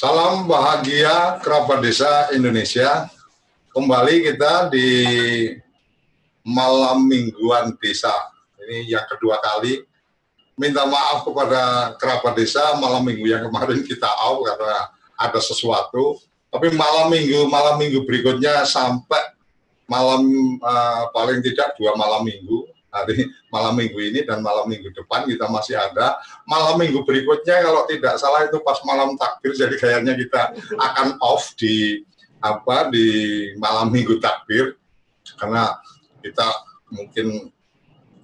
Salam bahagia kerabat desa Indonesia. Kembali kita di malam mingguan desa. Ini yang kedua kali. Minta maaf kepada kerabat desa malam minggu yang kemarin kita out karena ada sesuatu. Tapi malam minggu malam minggu berikutnya sampai malam uh, paling tidak dua malam minggu hari malam minggu ini dan malam minggu depan kita masih ada. Malam minggu berikutnya kalau tidak salah itu pas malam takbir jadi kayaknya kita akan off di apa di malam minggu takbir karena kita mungkin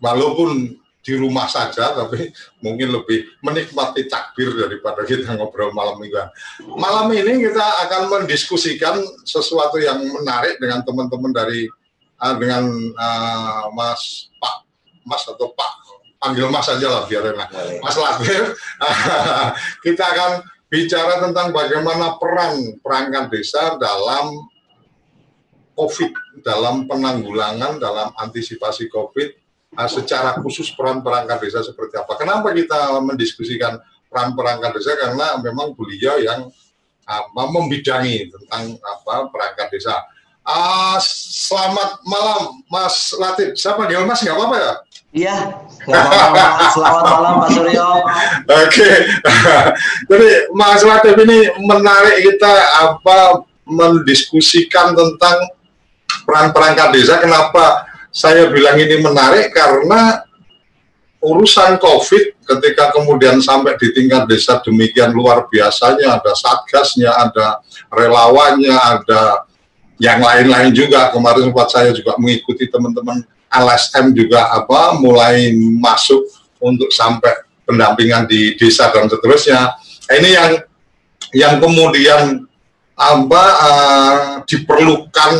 walaupun di rumah saja tapi mungkin lebih menikmati takbir daripada kita ngobrol malam mingguan. Malam ini kita akan mendiskusikan sesuatu yang menarik dengan teman-teman dari uh, dengan uh, Mas Pak Mas atau Pak panggil Mas saja lah biar enak. Mas Latif, kita akan bicara tentang bagaimana peran perangkat desa dalam COVID, dalam penanggulangan, dalam antisipasi COVID, uh, secara khusus peran perangkat desa seperti apa. Kenapa kita mendiskusikan peran perangkat desa? Karena memang beliau yang apa, membidangi tentang apa perangkat desa Uh, selamat malam Mas Latif. Saya panggil Mas nggak apa-apa ya? Iya, Selamat malam Pak Suryo. Oke. Okay. Jadi Mas Latif ini menarik kita apa mendiskusikan tentang peran perangkat desa. Kenapa saya bilang ini menarik? Karena urusan COVID ketika kemudian sampai di tingkat desa demikian luar biasanya ada satgasnya, ada relawannya, ada yang lain-lain juga kemarin sempat saya juga mengikuti teman-teman LSM juga apa mulai masuk untuk sampai pendampingan di desa dan seterusnya. Ini yang yang kemudian apa uh, diperlukan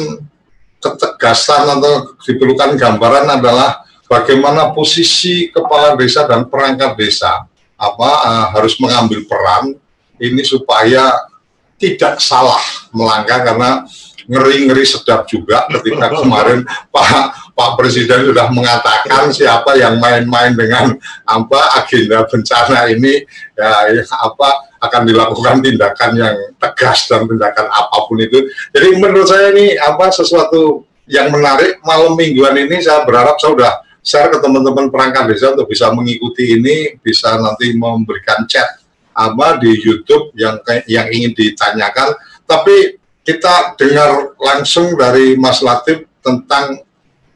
ketegasan atau diperlukan gambaran adalah bagaimana posisi kepala desa dan perangkat desa apa uh, harus mengambil peran ini supaya tidak salah melangkah karena ngeri-ngeri sedap juga ketika kemarin Pak Pak Presiden sudah mengatakan siapa yang main-main dengan apa agenda bencana ini ya, ya apa akan dilakukan tindakan yang tegas dan tindakan apa pun itu. Jadi menurut saya ini apa sesuatu yang menarik malam mingguan ini saya berharap saya sudah share ke teman-teman perangkat desa untuk bisa mengikuti ini, bisa nanti memberikan chat apa di YouTube yang yang ingin ditanyakan. Tapi kita dengar langsung dari Mas Latif tentang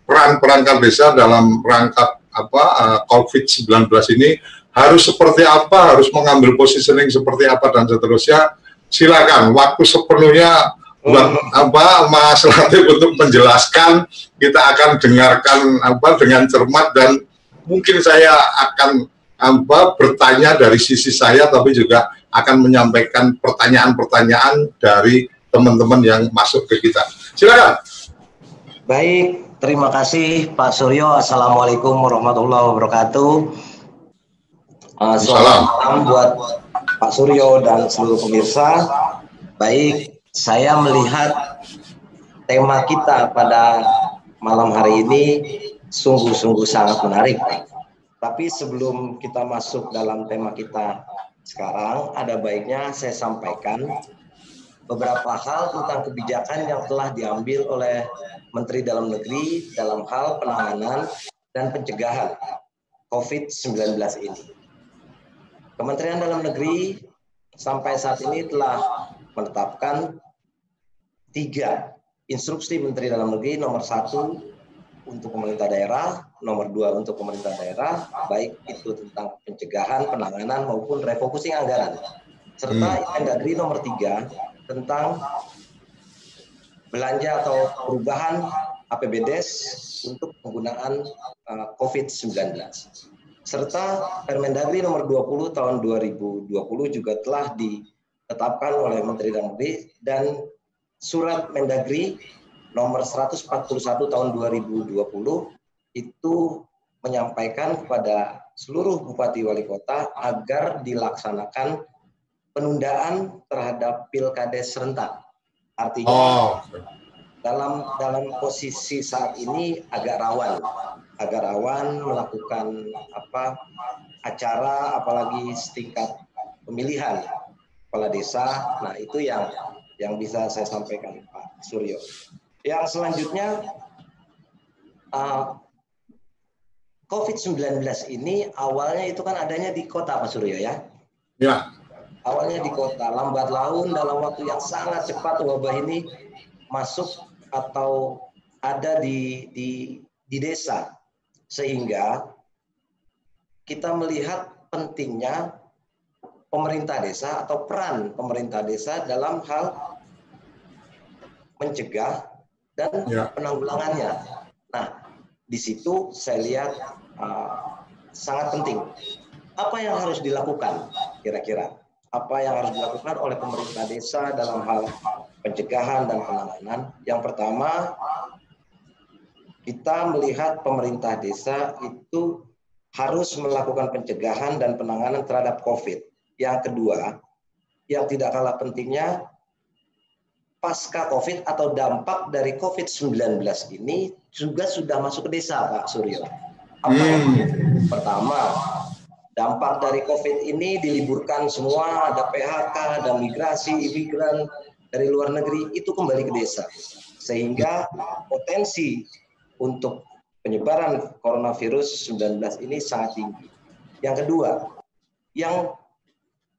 peran perangkat desa dalam rangka apa uh, eh, COVID-19 ini harus seperti apa, harus mengambil positioning seperti apa dan seterusnya. Silakan, waktu sepenuhnya buat hmm. apa Mas Latif untuk menjelaskan. Kita akan dengarkan apa dengan cermat dan mungkin saya akan apa bertanya dari sisi saya, tapi juga akan menyampaikan pertanyaan-pertanyaan dari teman-teman yang masuk ke kita. Silakan. Baik, terima kasih Pak Suryo. Assalamualaikum warahmatullahi wabarakatuh. Uh, selamat malam buat Pak Suryo dan seluruh pemirsa. Baik, saya melihat tema kita pada malam hari ini sungguh-sungguh sangat menarik. Tapi sebelum kita masuk dalam tema kita sekarang, ada baiknya saya sampaikan beberapa hal tentang kebijakan yang telah diambil oleh Menteri Dalam Negeri dalam hal penanganan dan pencegahan COVID-19 ini. Kementerian Dalam Negeri sampai saat ini telah menetapkan tiga instruksi Menteri Dalam Negeri nomor satu untuk pemerintah daerah, nomor dua untuk pemerintah daerah, baik itu tentang pencegahan, penanganan maupun refocusing anggaran, serta hmm. Mendagri nomor tiga tentang belanja atau perubahan APBDes untuk penggunaan uh, COVID-19. Serta Permendagri nomor 20 tahun 2020 juga telah ditetapkan oleh Menteri Dalam Negeri dan surat Mendagri nomor 141 tahun 2020 itu menyampaikan kepada seluruh bupati wali kota agar dilaksanakan penundaan terhadap pilkades serentak. Artinya oh. dalam dalam posisi saat ini agak rawan, agak rawan melakukan apa acara apalagi setingkat pemilihan kepala desa. Nah, itu yang yang bisa saya sampaikan Pak Suryo. Yang selanjutnya uh, COVID-19 ini awalnya itu kan adanya di kota Pak Suryo ya. Ya. Awalnya di kota, lambat laun dalam waktu yang sangat cepat wabah ini masuk atau ada di di di desa sehingga kita melihat pentingnya pemerintah desa atau peran pemerintah desa dalam hal mencegah dan ya. penanggulangannya. Nah, di situ saya lihat uh, sangat penting. Apa yang harus dilakukan kira-kira? Apa yang harus dilakukan oleh pemerintah desa dalam hal pencegahan dan penanganan? Yang pertama, kita melihat pemerintah desa itu harus melakukan pencegahan dan penanganan terhadap COVID. Yang kedua, yang tidak kalah pentingnya, pasca COVID atau dampak dari COVID-19 ini juga sudah masuk ke desa, Pak Suryo. Apa hmm. Pertama, dampak dari COVID ini diliburkan semua, ada PHK, ada migrasi, imigran dari luar negeri, itu kembali ke desa. Sehingga potensi untuk penyebaran coronavirus 19 ini sangat tinggi. Yang kedua, yang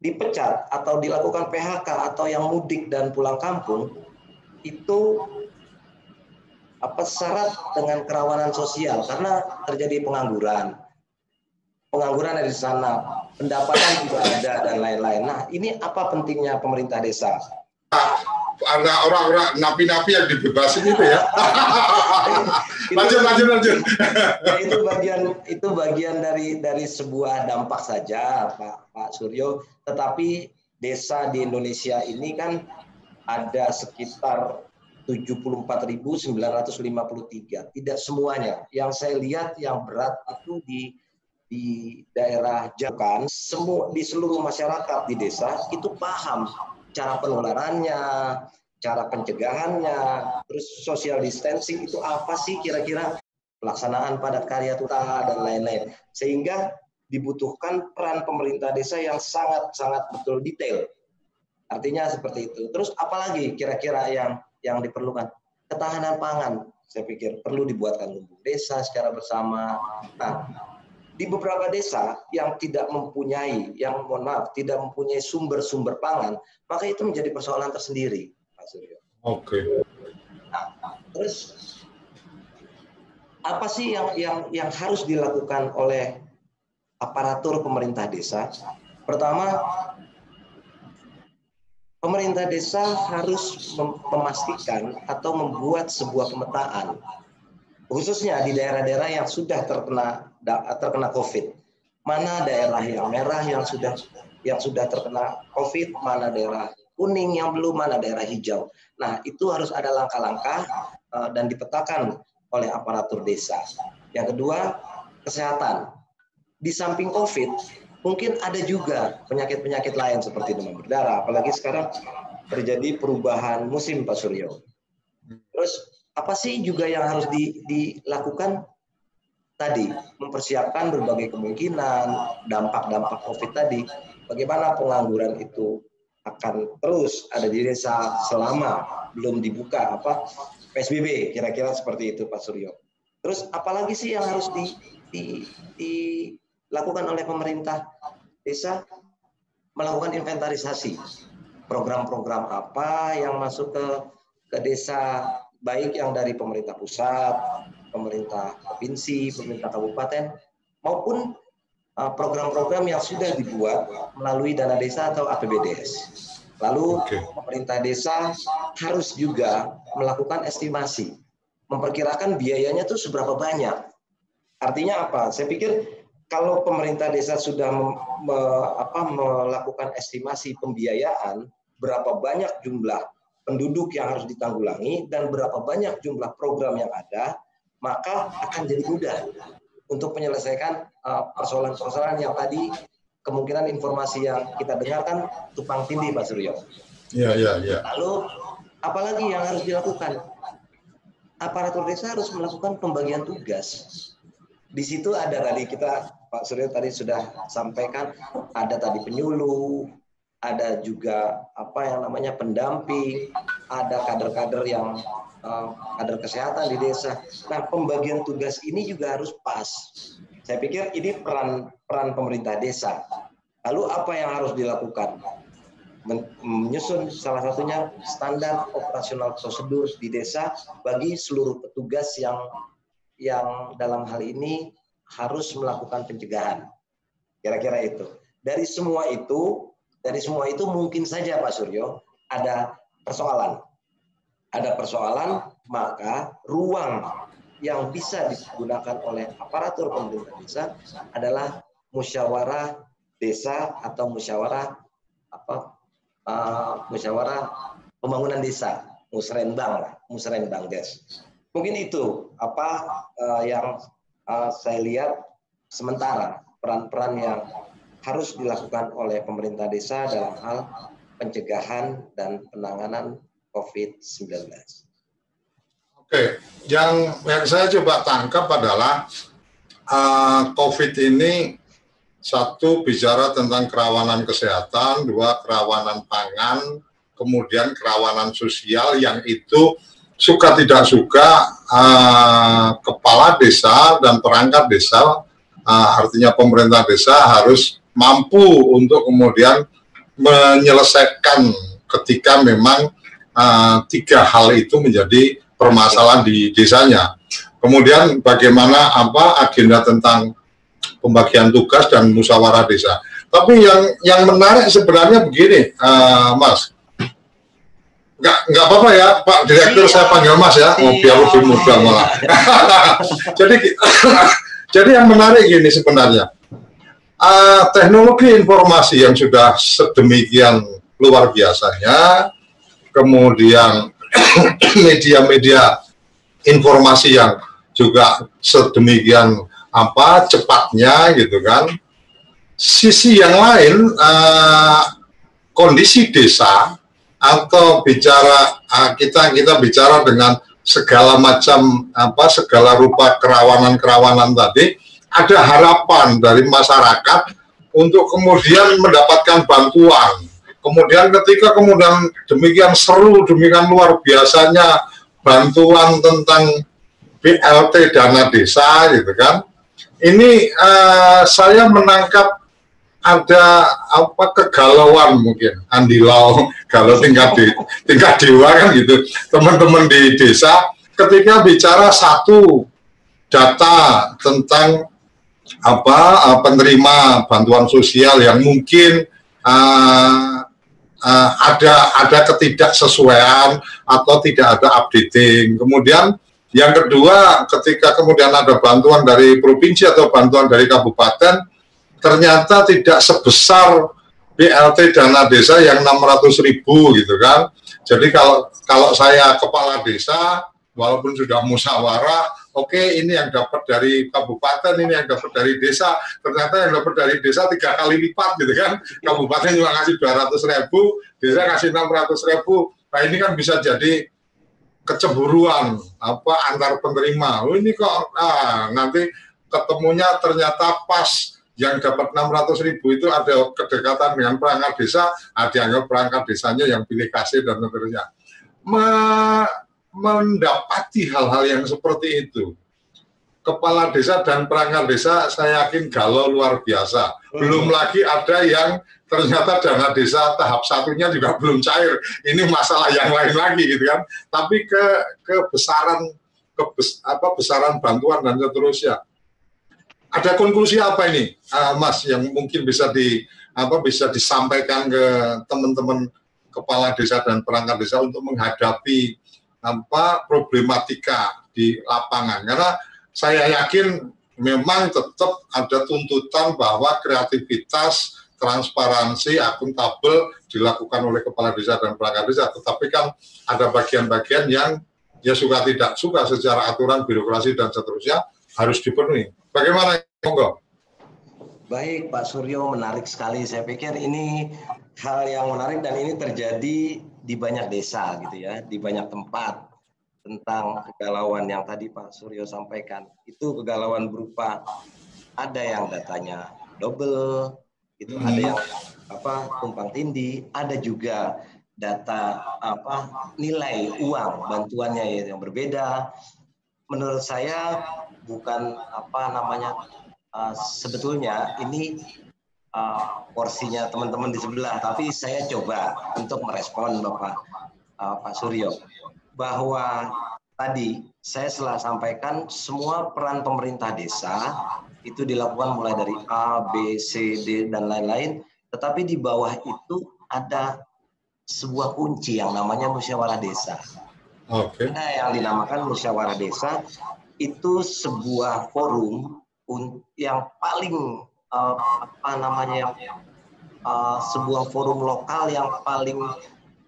dipecat atau dilakukan PHK atau yang mudik dan pulang kampung itu apa syarat dengan kerawanan sosial karena terjadi pengangguran pengangguran dari sana pendapatan juga ada dan lain-lain nah ini apa pentingnya pemerintah desa ada orang-orang napi-napi yang dibebasin itu ya. lanjut, lanjut, lanjut. Ya, itu bagian itu bagian dari dari sebuah dampak saja, Pak Pak Suryo. Tetapi desa di Indonesia ini kan ada sekitar 74.953. Tidak semuanya. Yang saya lihat yang berat itu di di daerah Jakan, semua di seluruh masyarakat di desa itu paham cara penularannya, cara pencegahannya, terus social distancing itu apa sih kira-kira pelaksanaan padat karya tuta dan lain-lain. Sehingga dibutuhkan peran pemerintah desa yang sangat-sangat betul detail. Artinya seperti itu. Terus apalagi kira-kira yang yang diperlukan? Ketahanan pangan, saya pikir perlu dibuatkan lumbung desa secara bersama. Nah, di beberapa desa yang tidak mempunyai, yang mohon maaf, tidak mempunyai sumber-sumber pangan, maka itu menjadi persoalan tersendiri, Pak Suryo. Oke. Okay. Nah, terus apa sih yang yang yang harus dilakukan oleh aparatur pemerintah desa? Pertama, pemerintah desa harus memastikan atau membuat sebuah pemetaan khususnya di daerah-daerah yang sudah terkena terkena COVID. Mana daerah yang merah yang sudah yang sudah terkena COVID, mana daerah kuning yang belum, mana daerah hijau. Nah, itu harus ada langkah-langkah uh, dan dipetakan oleh aparatur desa. Yang kedua, kesehatan. Di samping COVID, mungkin ada juga penyakit-penyakit lain seperti demam berdarah, apalagi sekarang terjadi perubahan musim Pak Suryo. Terus apa sih juga yang harus di, dilakukan tadi mempersiapkan berbagai kemungkinan dampak-dampak COVID tadi bagaimana pengangguran itu akan terus ada di desa selama belum dibuka apa PSBB kira-kira seperti itu Pak Suryo. Terus apalagi sih yang harus di, di, dilakukan oleh pemerintah desa melakukan inventarisasi program-program apa yang masuk ke ke desa baik yang dari pemerintah pusat, pemerintah provinsi, pemerintah kabupaten, maupun uh, program-program yang sudah dibuat melalui dana desa atau APBDes. Lalu okay. pemerintah desa harus juga melakukan estimasi, memperkirakan biayanya itu seberapa banyak. Artinya apa? Saya pikir kalau pemerintah desa sudah me, me, apa, melakukan estimasi pembiayaan, berapa banyak jumlah penduduk yang harus ditanggulangi dan berapa banyak jumlah program yang ada, maka akan jadi mudah untuk menyelesaikan uh, persoalan-persoalan yang tadi kemungkinan informasi yang kita dengarkan tupang tindih Pak Suryo. Iya, iya, iya. Lalu apalagi yang harus dilakukan? Aparatur desa harus melakukan pembagian tugas. Di situ ada tadi kita Pak Suryo tadi sudah sampaikan ada tadi penyuluh, ada juga apa yang namanya pendamping, ada kader-kader yang uh, kader kesehatan di desa. Nah, pembagian tugas ini juga harus pas. Saya pikir ini peran peran pemerintah desa. Lalu apa yang harus dilakukan? menyusun salah satunya standar operasional prosedur di desa bagi seluruh petugas yang yang dalam hal ini harus melakukan pencegahan. Kira-kira itu. Dari semua itu dari semua itu mungkin saja Pak Suryo ada persoalan. Ada persoalan, maka ruang yang bisa digunakan oleh aparatur pemerintah desa adalah musyawarah desa atau musyawarah apa uh, musyawarah pembangunan desa musrenbang lah musrenbang des mungkin itu apa uh, yang uh, saya lihat sementara peran-peran yang harus dilakukan oleh pemerintah desa dalam hal pencegahan dan penanganan COVID-19. Oke, yang yang saya coba tangkap adalah uh, COVID ini satu bicara tentang kerawanan kesehatan, dua kerawanan pangan, kemudian kerawanan sosial yang itu suka tidak suka uh, kepala desa dan perangkat desa, uh, artinya pemerintah desa harus mampu untuk kemudian menyelesaikan ketika memang uh, tiga hal itu menjadi permasalahan di desanya. Kemudian bagaimana apa agenda tentang pembagian tugas dan musyawarah desa. Tapi yang yang menarik sebenarnya begini, uh, Mas. Enggak enggak apa-apa ya, Pak Direktur saya panggil Mas ya, mau biar lebih mudah malah. jadi jadi yang menarik gini sebenarnya uh, teknologi informasi yang sudah sedemikian luar biasanya, kemudian media-media informasi yang juga sedemikian apa cepatnya gitu kan. Sisi yang lain uh, kondisi desa atau bicara uh, kita kita bicara dengan segala macam apa segala rupa kerawanan-kerawanan tadi ada harapan dari masyarakat untuk kemudian mendapatkan bantuan. Kemudian ketika kemudian demikian seru, demikian luar biasanya bantuan tentang BLT dana desa gitu kan. Ini uh, saya menangkap ada apa kegalauan mungkin andilau kalau tingkat di tingkat dewa kan gitu teman-teman di desa ketika bicara satu data tentang apa uh, penerima bantuan sosial yang mungkin uh, uh, ada ada ketidaksesuaian atau tidak ada updating. Kemudian yang kedua, ketika kemudian ada bantuan dari provinsi atau bantuan dari kabupaten, ternyata tidak sebesar BLT dana desa yang 600 ribu gitu kan. Jadi kalau kalau saya kepala desa, walaupun sudah musyawarah, oke okay, ini yang dapat dari kabupaten, ini yang dapat dari desa, ternyata yang dapat dari desa tiga kali lipat gitu kan, kabupaten cuma ngasih 200 ribu, desa ngasih 600 ribu, nah ini kan bisa jadi kecemburuan apa antar penerima, oh ini kok ah, nanti ketemunya ternyata pas yang dapat 600 ribu itu ada kedekatan dengan perangkat desa, ada yang perangkat desanya yang pilih kasih dan seterusnya mendapati hal-hal yang seperti itu. Kepala desa dan perangkat desa saya yakin galau luar biasa. Belum lagi ada yang ternyata dana desa tahap satunya juga belum cair. Ini masalah yang lain lagi gitu kan. Tapi ke kebesaran ke apa besaran bantuan dan seterusnya. Ada konklusi apa ini, uh, Mas, yang mungkin bisa di apa bisa disampaikan ke teman-teman kepala desa dan perangkat desa untuk menghadapi apa problematika di lapangan. Karena saya yakin memang tetap ada tuntutan bahwa kreativitas transparansi akuntabel dilakukan oleh kepala desa dan perangkat desa. Tetapi kan ada bagian-bagian yang ya suka tidak suka secara aturan birokrasi dan seterusnya harus dipenuhi. Bagaimana monggo? Baik Pak Suryo menarik sekali. Saya pikir ini hal yang menarik dan ini terjadi di banyak desa gitu ya, di banyak tempat tentang kegalauan yang tadi Pak Suryo sampaikan. Itu kegalauan berupa ada yang datanya double, itu hmm. ada yang apa tumpang tindih, ada juga data apa nilai uang bantuannya yang berbeda. Menurut saya bukan apa namanya uh, sebetulnya ini uh, porsinya teman-teman di sebelah, tapi saya coba untuk merespon Bapak uh, Pak Suryo bahwa tadi saya telah sampaikan semua peran pemerintah desa itu dilakukan mulai dari A, B, C, D dan lain-lain tetapi di bawah itu ada sebuah kunci yang namanya musyawarah desa. Oke. Okay. Nah, yang dinamakan musyawarah desa itu sebuah forum yang paling uh, apa namanya uh, sebuah forum lokal yang paling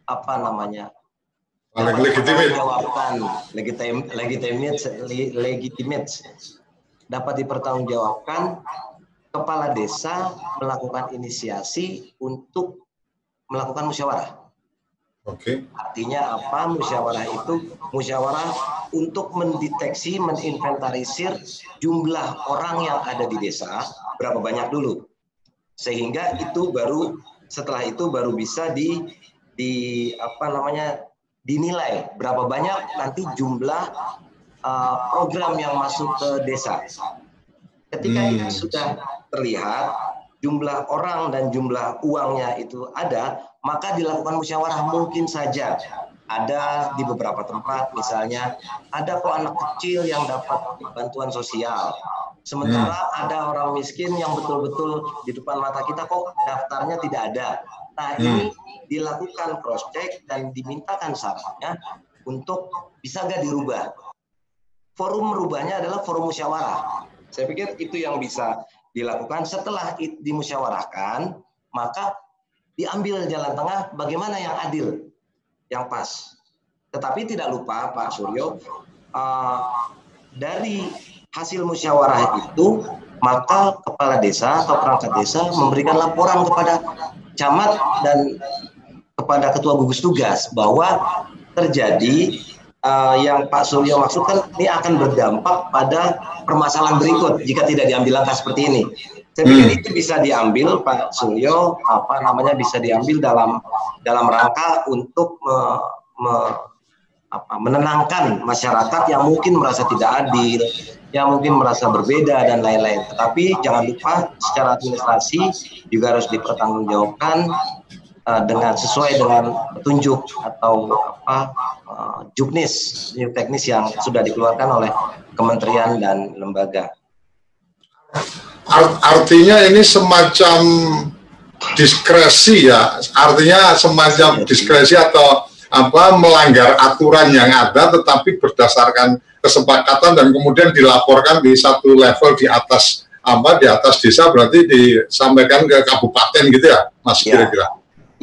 apa namanya paling legitimate jawabkan legitim legitimate legitimate dapat dipertanggungjawabkan kepala desa melakukan inisiasi untuk melakukan musyawarah. Oke. Okay. Artinya apa? Musyawarah itu musyawarah untuk mendeteksi, meninventarisir jumlah orang yang ada di desa berapa banyak dulu, sehingga itu baru setelah itu baru bisa di di apa namanya dinilai berapa banyak nanti jumlah uh, program yang masuk ke desa. Ketika hmm. itu sudah terlihat jumlah orang dan jumlah uangnya itu ada, maka dilakukan musyawarah mungkin saja ada di beberapa tempat misalnya ada kok anak kecil yang dapat bantuan sosial sementara hmm. ada orang miskin yang betul-betul di depan mata kita kok daftarnya tidak ada nah hmm. ini dilakukan cross check dan dimintakan syaratnya untuk bisa nggak dirubah forum merubahnya adalah forum musyawarah saya pikir itu yang bisa dilakukan setelah dimusyawarahkan, maka diambil jalan tengah bagaimana yang adil, yang pas. Tetapi tidak lupa Pak Suryo, uh, dari hasil musyawarah itu maka kepala desa atau perangkat desa memberikan laporan kepada camat dan kepada ketua gugus tugas bahwa terjadi uh, yang Pak Suryo maksudkan ini akan berdampak pada permasalahan berikut jika tidak diambil langkah seperti ini. Saya pikir hmm. itu bisa diambil Pak Suryo apa namanya bisa diambil dalam dalam rangka untuk me, me, apa, menenangkan masyarakat yang mungkin merasa tidak adil, yang mungkin merasa berbeda dan lain-lain. Tetapi jangan lupa secara administrasi juga harus dipertanggungjawabkan uh, dengan sesuai dengan petunjuk atau apa uh, juknis teknis yang sudah dikeluarkan oleh kementerian dan lembaga. Artinya ini semacam diskresi ya, artinya semacam diskresi atau apa melanggar aturan yang ada, tetapi berdasarkan kesepakatan dan kemudian dilaporkan di satu level di atas apa di atas desa berarti disampaikan ke kabupaten gitu ya, Mas ya. kira-kira.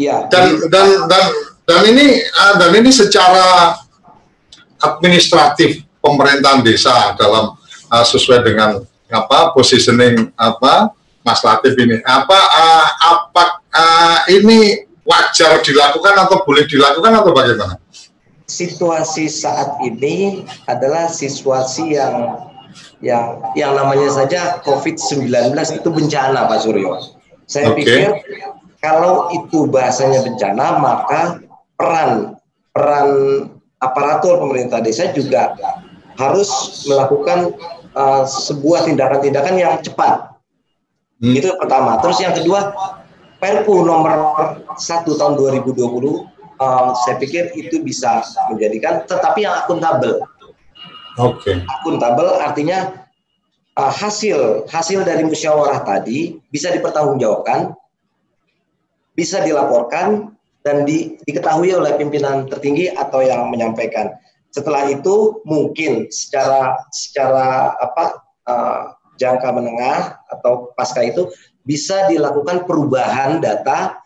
Iya. Dan dan dan dan ini ah, dan ini secara administratif pemerintahan desa dalam uh, sesuai dengan apa positioning apa Mas Latif ini apa uh, apa uh, ini wajar dilakukan atau boleh dilakukan atau bagaimana? Situasi saat ini adalah situasi yang yang yang namanya saja COVID-19 itu bencana Pak Suryo. Saya okay. pikir kalau itu bahasanya bencana maka peran peran aparatur pemerintah desa juga harus melakukan uh, sebuah tindakan-tindakan yang cepat. Hmm. Itu pertama. Terus yang kedua, Perpu nomor 1 tahun 2020 eh, saya pikir itu bisa menjadikan tetapi yang akuntabel. Oke. Okay. Akuntabel artinya uh, hasil hasil dari musyawarah tadi bisa dipertanggungjawabkan, bisa dilaporkan dan di, diketahui oleh pimpinan tertinggi atau yang menyampaikan. Setelah itu mungkin secara secara apa uh, jangka menengah atau pasca itu bisa dilakukan perubahan data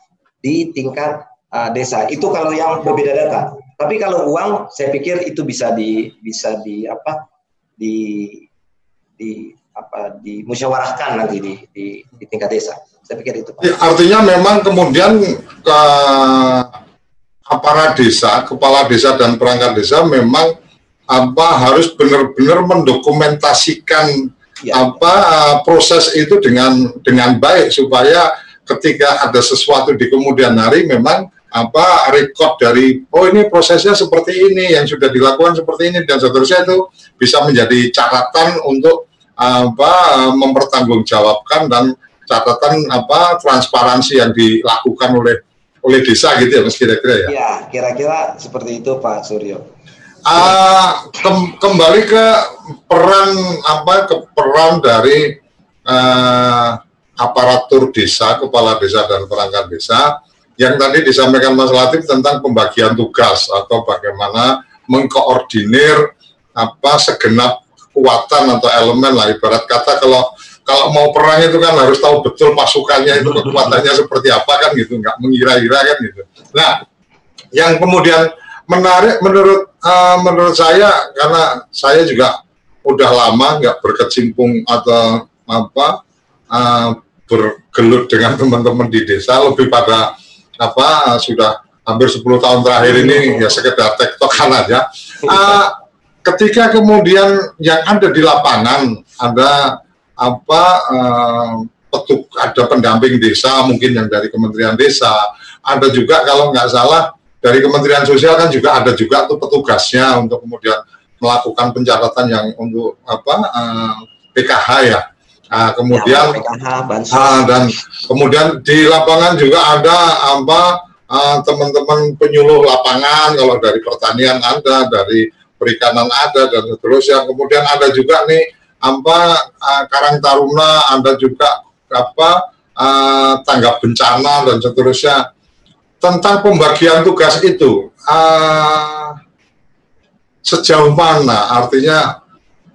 di tingkat uh, desa. Itu kalau yang berbeda data. Tapi kalau uang, saya pikir itu bisa di bisa di apa di di apa dimusyawarahkan nanti di, di di tingkat desa. Saya pikir itu. Ya, artinya memang kemudian uh, aparat desa, kepala desa dan perangkat desa memang apa harus benar-benar mendokumentasikan ya. apa uh, proses itu dengan dengan baik supaya ketika ada sesuatu di kemudian hari memang apa record dari oh ini prosesnya seperti ini yang sudah dilakukan seperti ini dan seterusnya itu bisa menjadi catatan untuk apa mempertanggungjawabkan dan catatan apa transparansi yang dilakukan oleh oleh desa gitu ya mas kira-kira ya? Ya kira-kira seperti itu Pak Suryo. Uh, ke, kembali ke peran apa ke peran dari uh, aparatur desa, kepala desa dan perangkat desa yang tadi disampaikan Mas Latif tentang pembagian tugas atau bagaimana mengkoordinir apa segenap kekuatan atau elemen lah ibarat kata kalau kalau mau perang itu kan harus tahu betul pasukannya itu kekuatannya seperti apa kan gitu nggak mengira-gira kan gitu. Nah yang kemudian menarik menurut uh, menurut saya karena saya juga udah lama nggak berkecimpung atau apa uh, bergelut dengan teman-teman di desa lebih pada apa sudah hampir 10 tahun terakhir ini ya sekedar tektokan aja. Uh, ketika kemudian yang ada di lapangan ada apa uh, petuk ada pendamping desa mungkin yang dari Kementerian Desa, ada juga kalau nggak salah dari Kementerian Sosial kan juga ada juga tuh petugasnya untuk kemudian melakukan pencatatan yang untuk apa uh, eh, PKH ya Nah, kemudian ya, uh, dan kemudian di lapangan juga ada apa uh, teman-teman penyuluh lapangan kalau dari pertanian ada, dari perikanan ada dan seterusnya. Kemudian ada juga nih apa uh, Karang Taruna, ada juga apa uh, tanggap bencana dan seterusnya. Tentang pembagian tugas itu uh, sejauh mana artinya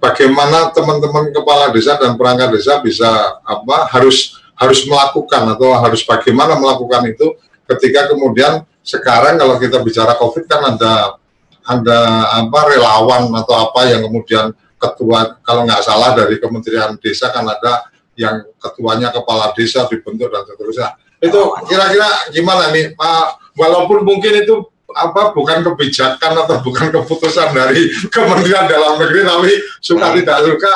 bagaimana teman-teman kepala desa dan perangkat desa bisa apa harus harus melakukan atau harus bagaimana melakukan itu ketika kemudian sekarang kalau kita bicara COVID kan ada ada apa relawan atau apa yang kemudian ketua kalau nggak salah dari Kementerian Desa kan ada yang ketuanya kepala desa dibentuk dan seterusnya. Itu kira-kira gimana nih Pak? Walaupun mungkin itu apa bukan kebijakan atau bukan keputusan dari Kementerian Dalam Negeri tapi suka tidak suka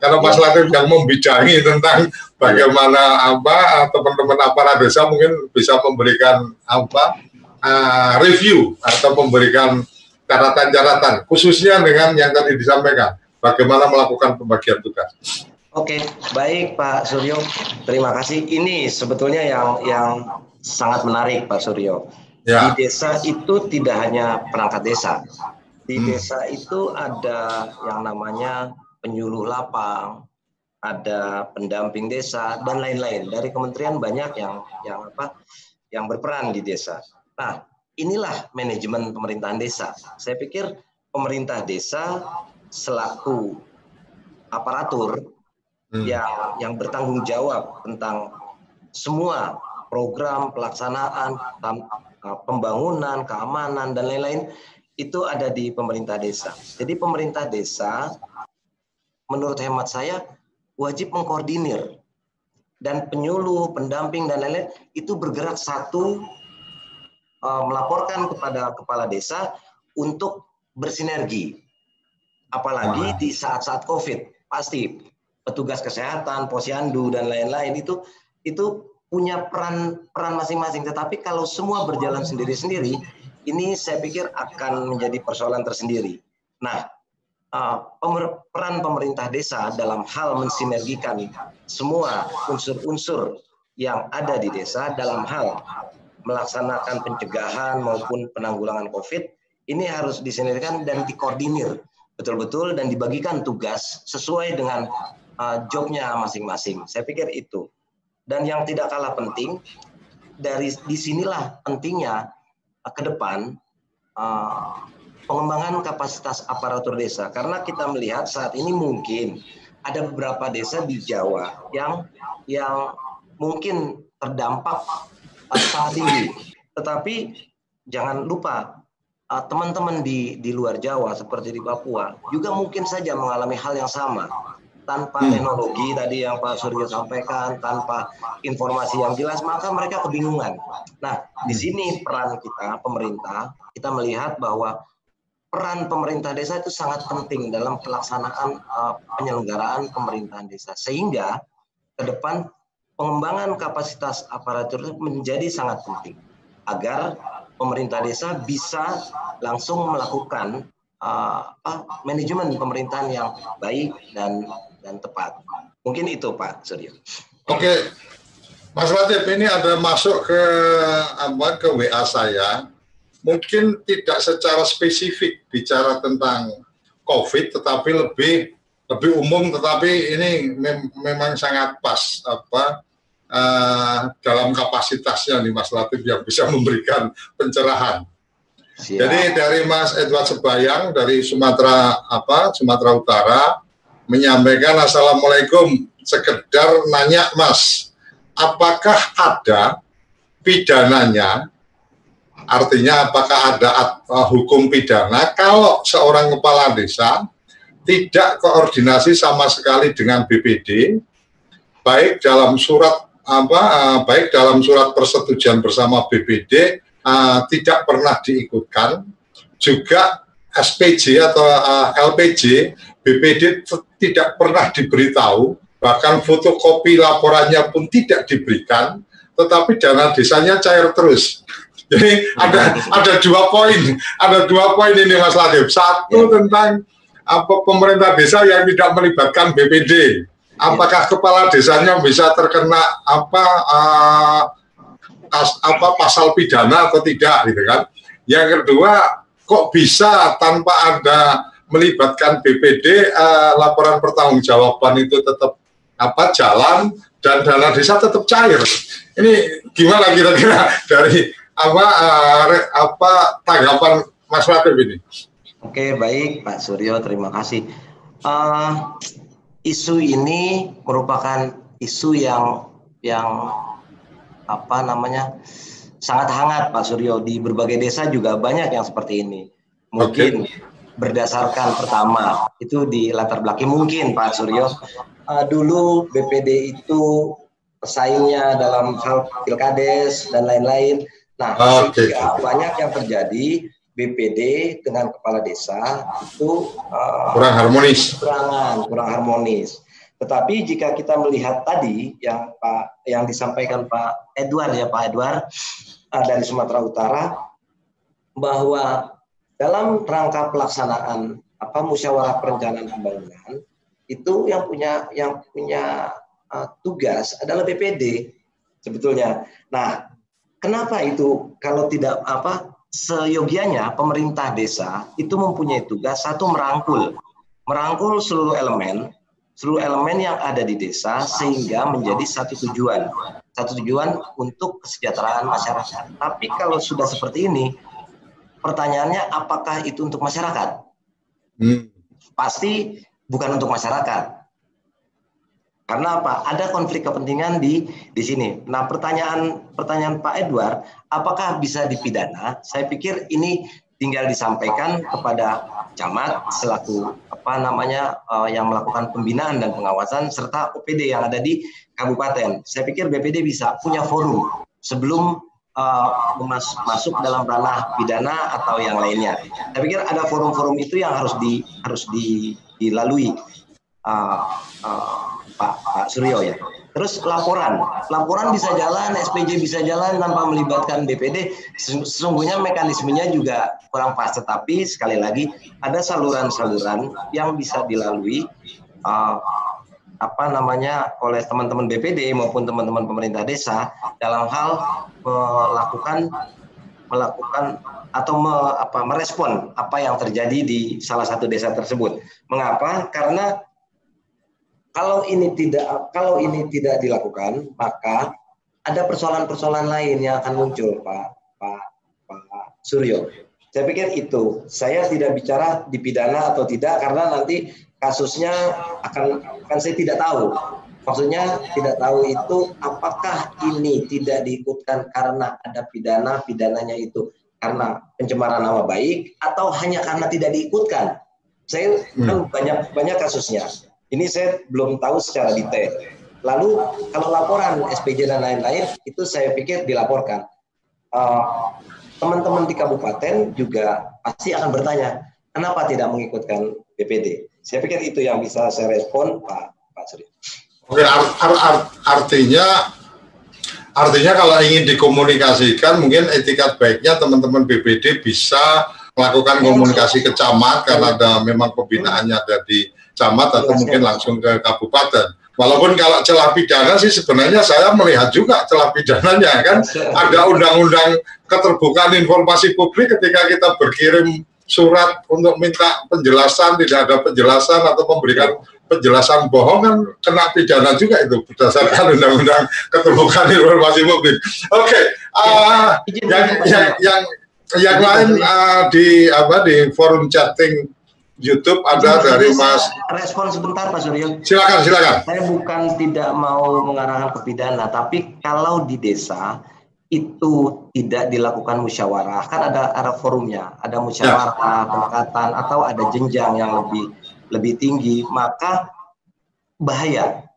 karena Mas Latif yang membidangi tentang bagaimana apa teman-teman aparat desa mungkin bisa memberikan apa uh, review atau memberikan catatan-catatan khususnya dengan yang tadi disampaikan bagaimana melakukan pembagian tugas. Oke, baik Pak Suryo. Terima kasih. Ini sebetulnya yang yang sangat menarik Pak Suryo Ya. Di desa itu tidak hanya perangkat desa. Di hmm. desa itu ada yang namanya penyuluh lapang, ada pendamping desa dan lain-lain. Dari kementerian banyak yang yang apa? yang berperan di desa. Nah, inilah manajemen pemerintahan desa. Saya pikir pemerintah desa selaku aparatur hmm. yang yang bertanggung jawab tentang semua program pelaksanaan pembangunan, keamanan dan lain-lain itu ada di pemerintah desa. Jadi pemerintah desa menurut hemat saya wajib mengkoordinir dan penyuluh, pendamping dan lain-lain itu bergerak satu uh, melaporkan kepada kepala desa untuk bersinergi. Apalagi di saat-saat Covid, pasti petugas kesehatan, posyandu dan lain-lain itu itu punya peran peran masing-masing. Tetapi kalau semua berjalan sendiri-sendiri, ini saya pikir akan menjadi persoalan tersendiri. Nah, uh, peran pemerintah desa dalam hal mensinergikan semua unsur-unsur yang ada di desa dalam hal melaksanakan pencegahan maupun penanggulangan COVID ini harus disinergikan dan dikoordinir betul-betul dan dibagikan tugas sesuai dengan uh, jobnya masing-masing. Saya pikir itu. Dan yang tidak kalah penting, dari di sinilah pentingnya uh, ke depan uh, pengembangan kapasitas aparatur desa. Karena kita melihat saat ini mungkin ada beberapa desa di Jawa yang yang mungkin terdampak uh, sangat tinggi. Tetapi jangan lupa uh, teman-teman di di luar Jawa seperti di Papua juga mungkin saja mengalami hal yang sama tanpa hmm. teknologi tadi yang Pak Suryo sampaikan, tanpa informasi yang jelas, maka mereka kebingungan. Nah, di hmm. sini peran kita, pemerintah, kita melihat bahwa peran pemerintah desa itu sangat penting dalam pelaksanaan uh, penyelenggaraan pemerintahan desa. Sehingga ke depan pengembangan kapasitas aparatur menjadi sangat penting agar pemerintah desa bisa langsung melakukan uh, manajemen pemerintahan yang baik dan dan tepat. Mungkin itu Pak Suryo. Oke, Mas Latif ini ada masuk ke apa ke WA saya. Mungkin tidak secara spesifik bicara tentang COVID, tetapi lebih lebih umum, tetapi ini mem memang sangat pas apa uh, dalam kapasitasnya nih Mas Latif yang bisa memberikan pencerahan. Siap. Jadi dari Mas Edward Sebayang dari Sumatera apa Sumatera Utara menyampaikan Assalamualaikum. Sekedar nanya Mas apakah ada pidananya? Artinya apakah ada uh, hukum pidana? Kalau seorang kepala desa tidak koordinasi sama sekali dengan BPD baik dalam surat apa uh, baik dalam surat persetujuan bersama BPD uh, tidak pernah diikutkan. Juga SPJ atau uh, LPJ BPD tidak pernah diberitahu, bahkan fotokopi laporannya pun tidak diberikan, tetapi dana desanya cair terus. Jadi ada ada dua poin, ada dua poin ini Mas Latif. Satu ya. tentang apa pemerintah desa yang tidak melibatkan BPD. Apakah ya. kepala desanya bisa terkena apa uh, as, apa pasal pidana atau tidak gitu kan? Yang kedua, kok bisa tanpa ada melibatkan BPD uh, eh, laporan pertanggungjawaban itu tetap apa jalan dan dana desa tetap cair. Ini gimana kira-kira dari apa uh, apa tanggapan Mas Latif ini? Oke baik Pak Suryo terima kasih. Uh, isu ini merupakan isu yang yang apa namanya sangat hangat Pak Suryo di berbagai desa juga banyak yang seperti ini. Mungkin okay berdasarkan pertama itu di latar belakang mungkin Pak Suryo uh, dulu BPD itu pesaingnya dalam hal pilkades dan lain-lain. Nah, okay. banyak yang terjadi BPD dengan kepala desa itu uh, kurang harmonis. Kurangan, kurang harmonis. Tetapi jika kita melihat tadi yang Pak yang disampaikan Pak Edward ya Pak Edward uh, dari Sumatera Utara bahwa dalam rangka pelaksanaan apa musyawarah perencanaan pembangunan itu yang punya yang punya uh, tugas adalah BPD sebetulnya. Nah, kenapa itu kalau tidak apa seyogianya pemerintah desa itu mempunyai tugas satu merangkul merangkul seluruh elemen seluruh elemen yang ada di desa sehingga menjadi satu tujuan satu tujuan untuk kesejahteraan masyarakat. Tapi kalau sudah seperti ini pertanyaannya apakah itu untuk masyarakat? Hmm. Pasti bukan untuk masyarakat. Karena apa? Ada konflik kepentingan di di sini. Nah, pertanyaan pertanyaan Pak Edward, apakah bisa dipidana? Saya pikir ini tinggal disampaikan kepada camat selaku apa namanya uh, yang melakukan pembinaan dan pengawasan serta OPD yang ada di kabupaten. Saya pikir BPD bisa punya forum sebelum uh, masuk dalam ranah pidana atau yang lainnya. Saya pikir ada forum-forum itu yang harus di harus di, dilalui uh, uh, Pak Pak Suryo ya. Terus laporan, laporan bisa jalan, SPJ bisa jalan tanpa melibatkan BPD. Sesungguhnya mekanismenya juga kurang pas, tetapi sekali lagi ada saluran-saluran yang bisa dilalui uh, apa namanya oleh teman-teman BPD maupun teman-teman pemerintah desa dalam hal melakukan melakukan atau me, apa merespon apa yang terjadi di salah satu desa tersebut. Mengapa? Karena kalau ini tidak kalau ini tidak dilakukan, maka ada persoalan-persoalan lain yang akan muncul, Pak Pak Pak Suryo. Saya pikir itu. Saya tidak bicara dipidana atau tidak karena nanti kasusnya akan kan saya tidak tahu. Maksudnya tidak tahu itu apakah ini tidak diikutkan karena ada pidana, pidananya itu karena pencemaran nama baik atau hanya karena tidak diikutkan. Saya hmm. kan banyak banyak kasusnya. Ini saya belum tahu secara detail. Lalu kalau laporan SPJ dan lain-lain itu saya pikir dilaporkan. Uh, teman-teman di kabupaten juga pasti akan bertanya, kenapa tidak mengikutkan BPD? Saya pikir itu yang bisa saya respon, Pak Pak Surya. Oke, art, art, art, artinya artinya kalau ingin dikomunikasikan mungkin etikat baiknya teman-teman BPD bisa melakukan komunikasi ke camat karena ada memang pembinaannya ada di camat atau mungkin langsung ke kabupaten. Walaupun kalau celah pidana sih sebenarnya saya melihat juga celah pidananya kan? Ada undang-undang keterbukaan informasi publik ketika kita berkirim surat untuk minta penjelasan tidak ada penjelasan atau memberikan penjelasan bohong kan kena pidana juga itu berdasarkan undang-undang keterbukaan informasi publik. Oke, okay, uh, yang, yang yang yang lain uh, di apa di forum chatting YouTube ada dari Mas. Respon sebentar Pak Suryo. Silakan, silakan. Saya bukan tidak mau mengarahkan ke pidana, tapi kalau di desa itu tidak dilakukan musyawarah. Kan ada ada forumnya ada musyawarah ya. pemekatan atau ada jenjang yang lebih lebih tinggi. Maka bahaya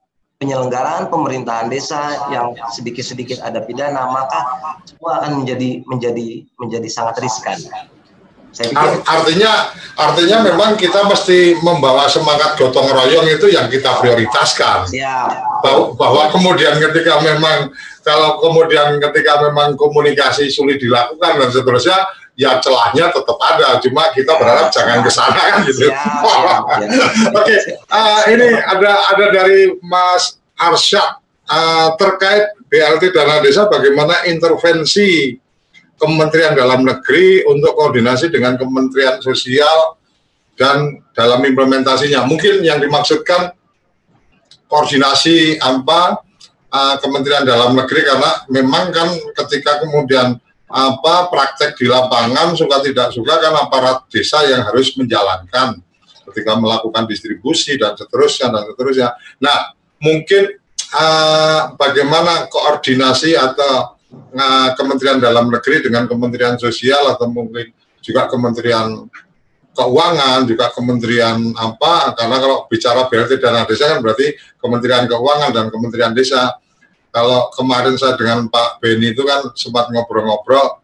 penyelenggaraan pemerintahan desa yang sedikit-sedikit ada pidana maka semua akan menjadi menjadi menjadi sangat riskan saya pikir, artinya artinya memang kita mesti membawa semangat gotong royong itu yang kita prioritaskan. Ya. Bahwa, bahwa kemudian ketika memang kalau kemudian ketika memang komunikasi sulit dilakukan dan seterusnya ya celahnya tetap ada cuma kita berharap ya. jangan ke sana kan gitu. Ya, ya, ya. Oke, okay. uh, ini ada ada dari Mas Arsyad uh, terkait BLT dana desa bagaimana intervensi Kementerian Dalam Negeri untuk koordinasi dengan Kementerian Sosial dan dalam implementasinya. Mungkin yang dimaksudkan koordinasi apa uh, Kementerian Dalam Negeri karena memang kan ketika kemudian apa praktek di lapangan suka tidak suka kan aparat desa yang harus menjalankan ketika melakukan distribusi dan seterusnya dan seterusnya. Nah, mungkin uh, bagaimana koordinasi atau Nah, Kementerian Dalam Negeri dengan Kementerian Sosial atau mungkin juga Kementerian Keuangan, juga Kementerian apa, karena kalau bicara BLT dana desa kan berarti Kementerian Keuangan dan Kementerian Desa. Kalau kemarin saya dengan Pak Beni itu kan sempat ngobrol-ngobrol,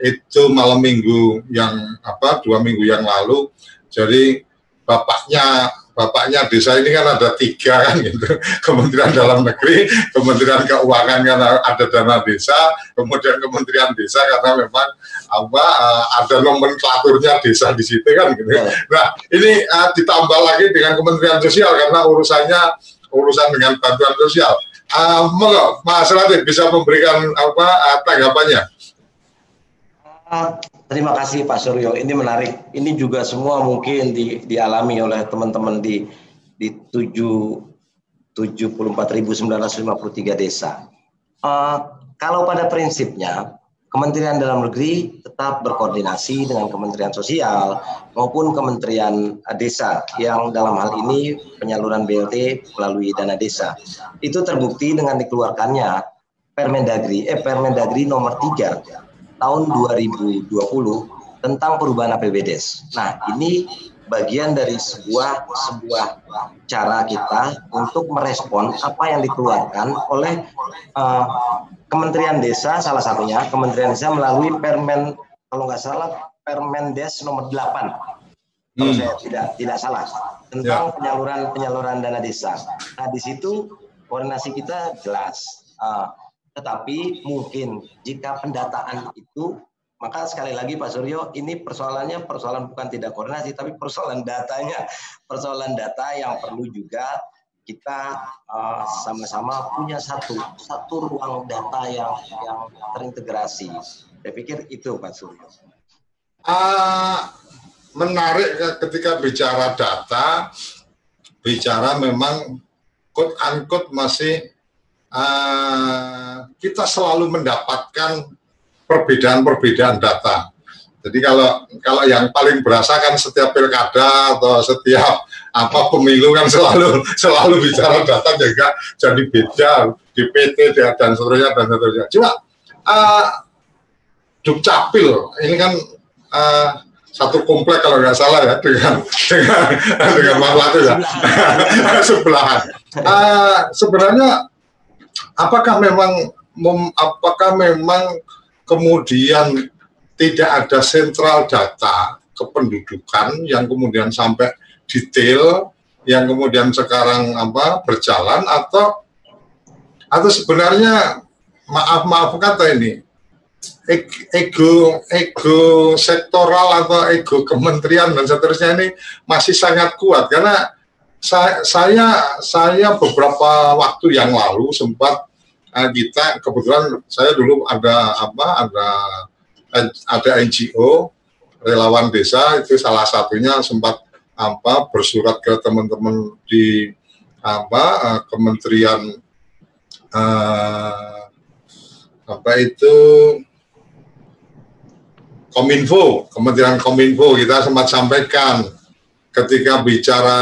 itu malam minggu yang apa, dua minggu yang lalu, jadi bapaknya bapaknya desa ini kan ada tiga kan gitu. Kementerian Dalam Negeri Kementerian Keuangan kan ada dana desa kemudian Kementerian Desa karena memang apa uh, ada nomenklaturnya desa di situ kan gitu. Ya. nah ini uh, ditambah lagi dengan Kementerian Sosial karena urusannya urusan dengan bantuan sosial. Uh, monggo Mas Latif bisa memberikan apa uh, tanggapannya Terima kasih Pak Suryo. Ini menarik. Ini juga semua mungkin di, dialami oleh teman-teman di di 74.953 desa. Uh, kalau pada prinsipnya Kementerian Dalam Negeri tetap berkoordinasi dengan Kementerian Sosial maupun Kementerian Desa yang dalam hal ini penyaluran BLT melalui dana desa. Itu terbukti dengan dikeluarkannya Permendagri eh Permendagri nomor 3 tahun 2020 tentang perubahan APBDes. Nah, ini bagian dari sebuah sebuah cara kita untuk merespon apa yang dikeluarkan oleh uh, Kementerian Desa salah satunya Kementerian Desa melalui Permen kalau nggak salah Permendes nomor 8 kalau hmm. saya tidak tidak salah tentang ya. penyaluran penyaluran dana desa. Nah di situ koordinasi kita jelas. Uh, tetapi mungkin jika pendataan itu maka sekali lagi Pak Suryo ini persoalannya persoalan bukan tidak koordinasi tapi persoalan datanya persoalan data yang perlu juga kita uh, sama-sama punya satu satu ruang data yang yang terintegrasi. Saya pikir itu Pak Suryo. Uh, menarik ketika bicara data, bicara memang quote unquote masih uh, kita selalu mendapatkan perbedaan-perbedaan data. Jadi kalau kalau yang paling berasa kan setiap pilkada atau setiap apa pemilu kan selalu selalu bicara data juga jadi beda DPT dan seterusnya dan seterusnya. Cuma uh, Dukcapil ini kan uh, satu komplek kalau nggak salah ya dengan dengan dengan Mas ya sebelahan. Uh, sebenarnya apakah memang mem, apakah memang kemudian tidak ada sentral data kependudukan yang kemudian sampai detail yang kemudian sekarang apa berjalan atau atau sebenarnya maaf maaf kata ini ego ego sektoral atau ego kementerian dan seterusnya ini masih sangat kuat. Karena saya saya, saya beberapa waktu yang lalu sempat kita kebetulan saya dulu ada apa ada ada NGO relawan desa itu salah satunya sempat apa bersurat ke teman-teman di apa uh, kementerian uh, apa itu Kominfo, Kementerian Kominfo kita sempat sampaikan ketika bicara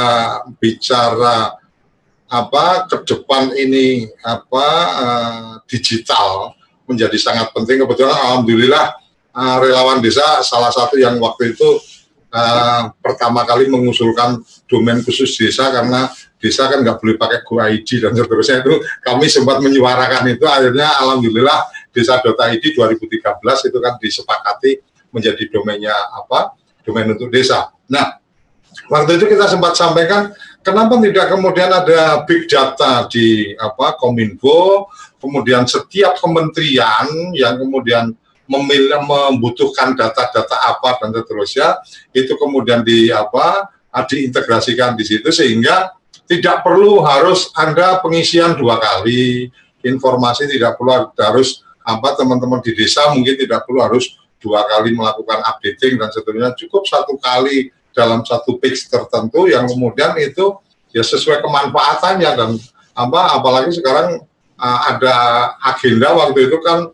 bicara apa ke depan ini apa uh, digital menjadi sangat penting kebetulan alhamdulillah uh, relawan desa salah satu yang waktu itu uh, pertama kali mengusulkan domain khusus desa karena desa kan nggak boleh pakai Go ID dan seterusnya itu kami sempat menyuarakan itu akhirnya alhamdulillah desa.id 2013 itu kan disepakati menjadi domainnya apa domain untuk desa. Nah waktu itu kita sempat sampaikan kenapa tidak kemudian ada big data di apa kominfo kemudian setiap kementerian yang kemudian memilih membutuhkan data-data apa dan seterusnya itu kemudian di apa diintegrasikan di situ sehingga tidak perlu harus ada pengisian dua kali. Informasi tidak perlu harus apa teman-teman di desa mungkin tidak perlu harus dua kali melakukan updating dan seterusnya. Cukup satu kali dalam satu page tertentu yang kemudian itu ya sesuai kemanfaatannya dan apa apalagi sekarang uh, ada agenda waktu itu kan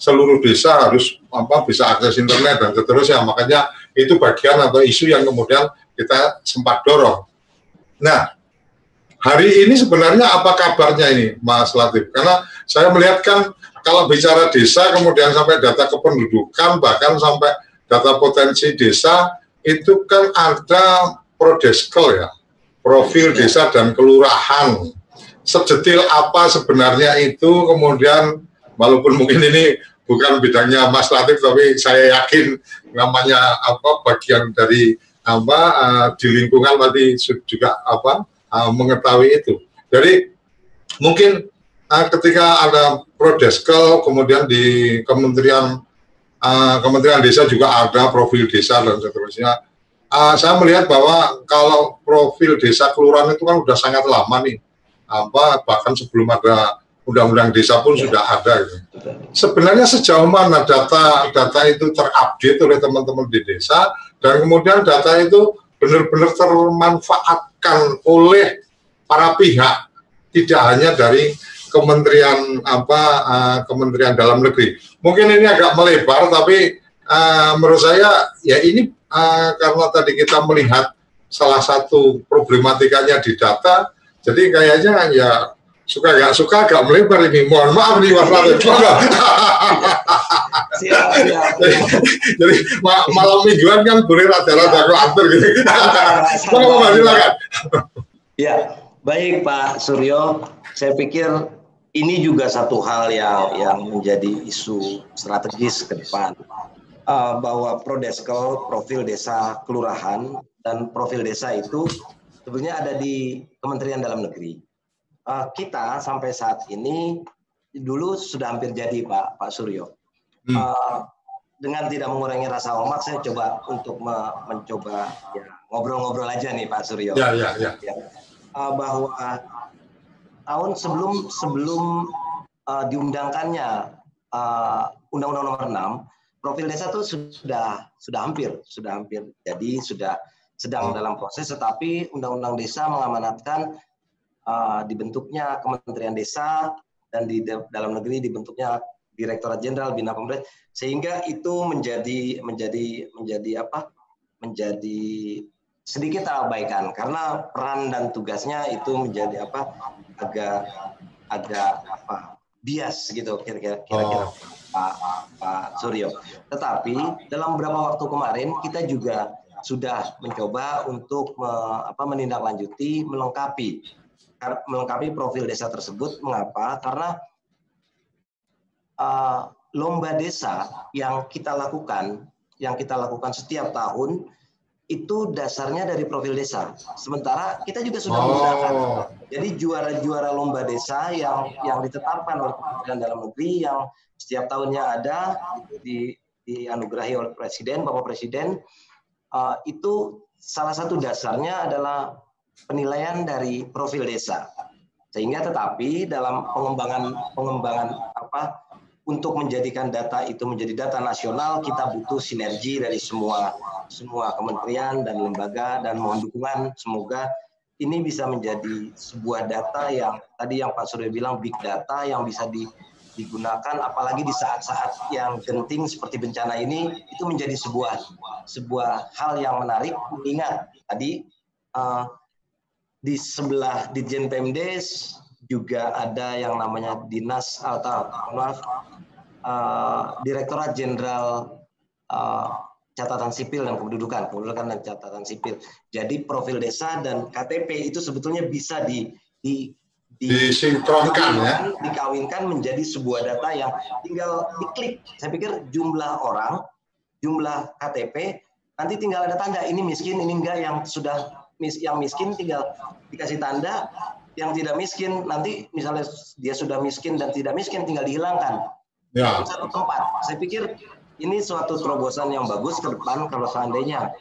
seluruh desa harus apa bisa akses internet dan seterusnya makanya itu bagian atau isu yang kemudian kita sempat dorong. Nah, hari ini sebenarnya apa kabarnya ini Mas Latif? Karena saya melihat kan kalau bicara desa kemudian sampai data kependudukan bahkan sampai data potensi desa itu kan ada prodeskel ya profil ya. desa dan kelurahan sedetil apa sebenarnya itu kemudian walaupun mungkin ini bukan bidangnya Mas Latif tapi saya yakin namanya apa bagian dari apa uh, di lingkungan tadi juga apa uh, mengetahui itu jadi mungkin uh, ketika ada prodeskel kemudian di Kementerian uh, Kementerian Desa juga ada profil desa dan seterusnya. Uh, saya melihat bahwa kalau profil desa kelurahan itu kan sudah sangat lama nih, apa bahkan sebelum ada undang-undang desa pun ya. sudah ada. Gitu. Sebenarnya sejauh mana data data itu terupdate oleh teman-teman di desa dan kemudian data itu benar-benar termanfaatkan oleh para pihak, tidak hanya dari Kementerian apa uh, Kementerian Dalam Negeri. Mungkin ini agak melebar tapi uh, menurut saya ya ini uh, karena tadi kita melihat salah satu problematikanya di data, jadi kayaknya ya suka nggak suka agak melebar ini. Mohon maaf nih Mas siap, siap. jadi, jadi malam mingguan kan boleh rada-rada atur gitu. Silakan, silakan. Ya, baik Pak Suryo. Saya pikir ini juga satu hal yang yang menjadi isu strategis ke depan uh, bahwa prodeskel profil desa kelurahan dan profil desa itu sebenarnya ada di Kementerian Dalam Negeri. Uh, kita sampai saat ini dulu sudah hampir jadi Pak Pak Suryo. Hmm. Uh, dengan tidak mengurangi rasa hormat, saya coba untuk me mencoba ya, ngobrol-ngobrol ya, aja nih Pak Suryo. Ya, ya, ya. ya. Uh, bahwa tahun sebelum sebelum uh, diundangkannya uh, Undang-Undang Nomor 6, profil desa itu sudah sudah hampir sudah hampir jadi sudah sedang dalam proses tetapi Undang-Undang Desa mengamanatkan uh, dibentuknya Kementerian Desa dan di dalam negeri dibentuknya Direktorat Jenderal Bina Pemerintah sehingga itu menjadi menjadi menjadi apa? menjadi sedikit terabaikan karena peran dan tugasnya itu menjadi apa agak agak apa bias gitu kira-kira kira-kira oh. Pak Pak Suryo. Tetapi dalam beberapa waktu kemarin kita juga sudah mencoba untuk me, apa menindaklanjuti melengkapi melengkapi profil desa tersebut. Mengapa? Karena uh, lomba desa yang kita lakukan yang kita lakukan setiap tahun itu dasarnya dari profil desa. Sementara kita juga sudah oh. menggunakan. Jadi juara-juara lomba desa yang yang ditetapkan oleh Kementerian Dalam Negeri yang setiap tahunnya ada di dianugerahi oleh Presiden, Bapak Presiden, uh, itu salah satu dasarnya adalah penilaian dari profil desa. Sehingga tetapi dalam pengembangan pengembangan apa untuk menjadikan data itu menjadi data nasional kita butuh sinergi dari semua semua kementerian dan lembaga dan mohon dukungan semoga ini bisa menjadi sebuah data yang tadi yang Pak Surya bilang big data yang bisa di, digunakan apalagi di saat-saat yang genting seperti bencana ini itu menjadi sebuah sebuah hal yang menarik. Mengingat tadi uh, di sebelah di Pemdes juga ada yang namanya dinas atau maaf uh, Direktorat Jenderal uh, Catatan Sipil dan Kependudukan, Kependudukan dan Catatan Sipil. Jadi profil desa dan KTP itu sebetulnya bisa di, di disinkronkan ya. dikawinkan menjadi sebuah data yang tinggal diklik. Saya pikir jumlah orang jumlah KTP nanti tinggal ada tanda ini miskin ini enggak yang sudah mis yang miskin tinggal dikasih tanda yang tidak miskin nanti misalnya dia sudah miskin dan tidak miskin tinggal dihilangkan ya. satu tempat. Saya pikir ini suatu terobosan yang bagus ke depan kalau seandainya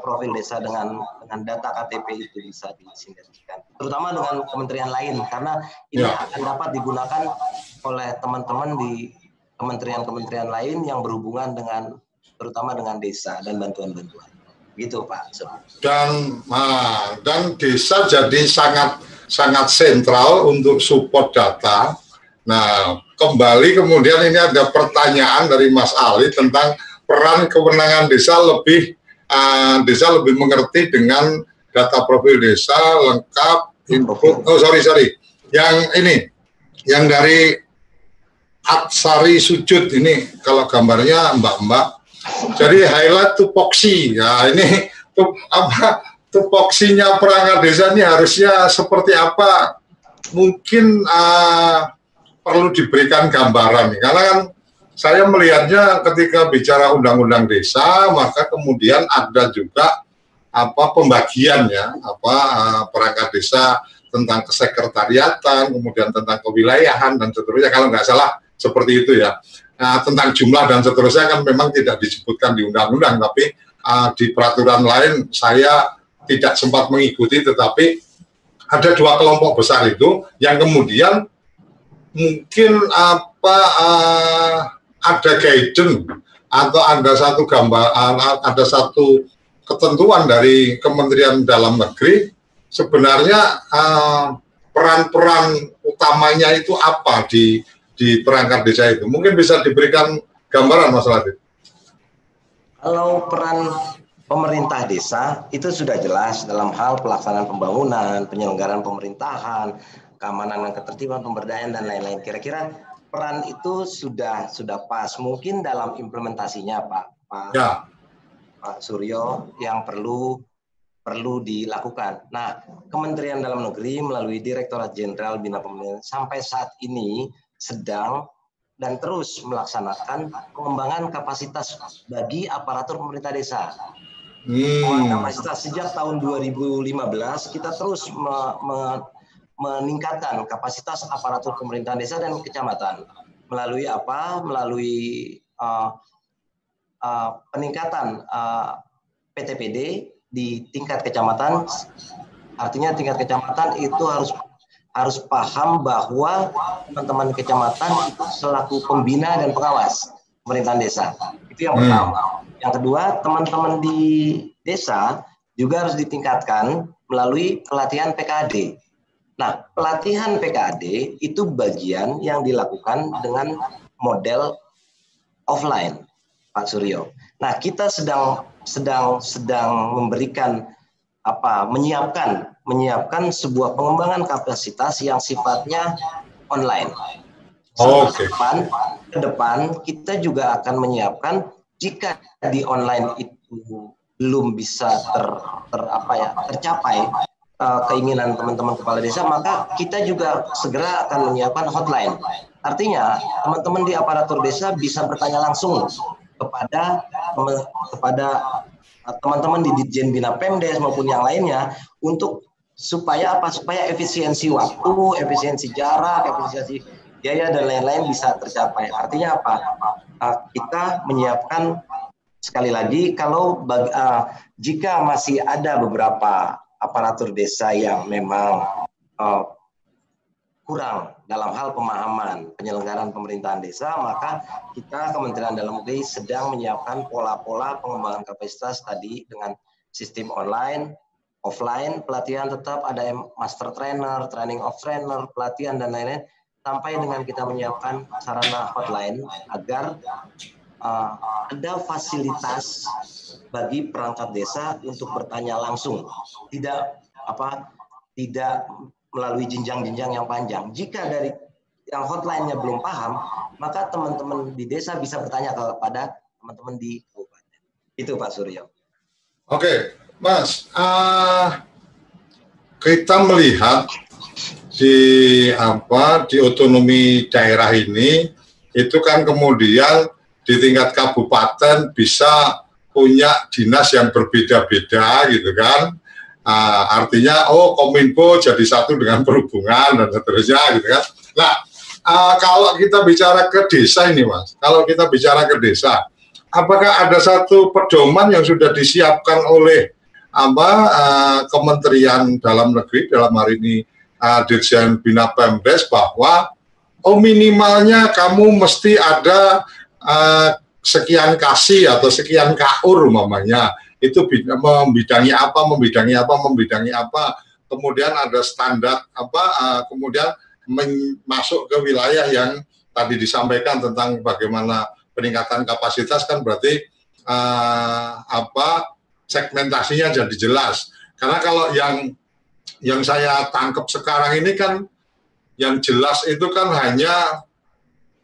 profil desa dengan dengan data KTP itu bisa disinergikan, terutama dengan kementerian lain karena ini ya. akan dapat digunakan oleh teman-teman di kementerian-kementerian lain yang berhubungan dengan terutama dengan desa dan bantuan-bantuan. Gitu Pak. Dan nah, dan desa jadi sangat sangat sentral untuk support data. Nah, kembali kemudian ini ada pertanyaan dari Mas Ali tentang peran kewenangan desa lebih uh, desa lebih mengerti dengan data profil desa lengkap info oh sorry sorry. Yang ini yang dari Atsari Sujud ini kalau gambarnya mbak-mbak. Jadi highlight tupoksi. Ya ini tup, apa tupoksinya perangkat desa ini harusnya seperti apa? Mungkin uh, perlu diberikan gambaran karena kan saya melihatnya ketika bicara undang-undang desa, maka kemudian ada juga apa pembagiannya, apa uh, perangkat desa tentang kesekretariatan, kemudian tentang kewilayahan dan seterusnya. Kalau nggak salah seperti itu ya. Nah, tentang jumlah dan seterusnya kan memang tidak disebutkan di undang-undang, tapi uh, di peraturan lain saya tidak sempat mengikuti, tetapi ada dua kelompok besar itu yang kemudian mungkin apa uh, ada guidance atau ada satu gambar ada satu ketentuan dari Kementerian Dalam Negeri sebenarnya peran-peran uh, utamanya itu apa di di perangkat desa itu mungkin bisa diberikan gambaran Mas Ladit. Kalau peran pemerintah desa itu sudah jelas dalam hal pelaksanaan pembangunan, penyelenggaraan pemerintahan, keamanan dan ketertiban, pemberdayaan dan lain-lain. Kira-kira peran itu sudah sudah pas. Mungkin dalam implementasinya Pak Pak, ya. Pak Suryo yang perlu perlu dilakukan. Nah, Kementerian Dalam Negeri melalui Direktorat Jenderal Bina Pemerintahan sampai saat ini sedang dan terus melaksanakan pengembangan kapasitas bagi aparatur pemerintah desa. Hmm. Kapasitas sejak tahun 2015 kita terus me, me, meningkatkan kapasitas aparatur pemerintahan desa dan kecamatan melalui apa? Melalui uh, uh, peningkatan uh, PTPD di tingkat kecamatan. Artinya tingkat kecamatan itu harus harus paham bahwa teman-teman kecamatan itu selaku pembina dan pengawas pemerintahan desa. Itu yang hmm. pertama. Yang kedua, teman-teman di desa juga harus ditingkatkan melalui pelatihan PKD Nah, pelatihan PKD itu bagian yang dilakukan dengan model offline, Pak Suryo. Nah, kita sedang sedang sedang memberikan apa? menyiapkan menyiapkan sebuah pengembangan kapasitas yang sifatnya online. Oh, Oke. Okay. Depan, ke depan kita juga akan menyiapkan jika di online itu belum bisa ter, ter apa ya tercapai uh, keinginan teman-teman kepala desa, maka kita juga segera akan menyiapkan hotline. Artinya, teman-teman di aparatur desa bisa bertanya langsung kepada kepada teman-teman di Ditjen Bina Pemdes maupun yang lainnya untuk supaya apa? Supaya efisiensi waktu, efisiensi jarak, efisiensi biaya dan lain-lain bisa tercapai. Artinya apa? Uh, kita menyiapkan sekali lagi kalau jika masih ada beberapa aparatur desa yang memang uh, kurang dalam hal pemahaman penyelenggaraan pemerintahan desa, maka kita Kementerian Dalam Negeri sedang menyiapkan pola-pola pengembangan kapasitas tadi dengan sistem online, offline, pelatihan tetap ada master trainer, training of trainer, pelatihan dan lain-lain. Sampai dengan kita menyiapkan sarana hotline agar uh, ada fasilitas bagi perangkat desa untuk bertanya langsung, tidak apa tidak melalui jenjang-jenjang yang panjang. Jika dari yang hotline-nya belum paham, maka teman-teman di desa bisa bertanya kepada teman-teman di kabupaten. Itu Pak Suryo. Oke, Mas. Uh, kita melihat di apa di otonomi daerah ini itu kan kemudian di tingkat kabupaten bisa punya dinas yang berbeda-beda gitu kan. Uh, artinya oh kominfo jadi satu dengan perhubungan dan seterusnya gitu kan. Nah uh, kalau kita bicara ke desa ini mas kalau kita bicara ke desa apakah ada satu pedoman yang sudah disiapkan oleh apa uh, Kementerian Dalam Negeri dalam hari ini uh, Dirjen Bina Pemdes bahwa oh minimalnya kamu mesti ada uh, sekian kasih atau sekian kaur umpamanya. Itu membidangi apa membidangi apa membidangi apa. Kemudian ada standar apa uh, kemudian masuk ke wilayah yang tadi disampaikan tentang bagaimana peningkatan kapasitas kan berarti uh, apa segmentasinya jadi jelas. Karena kalau yang yang saya tangkap sekarang ini kan yang jelas itu kan hanya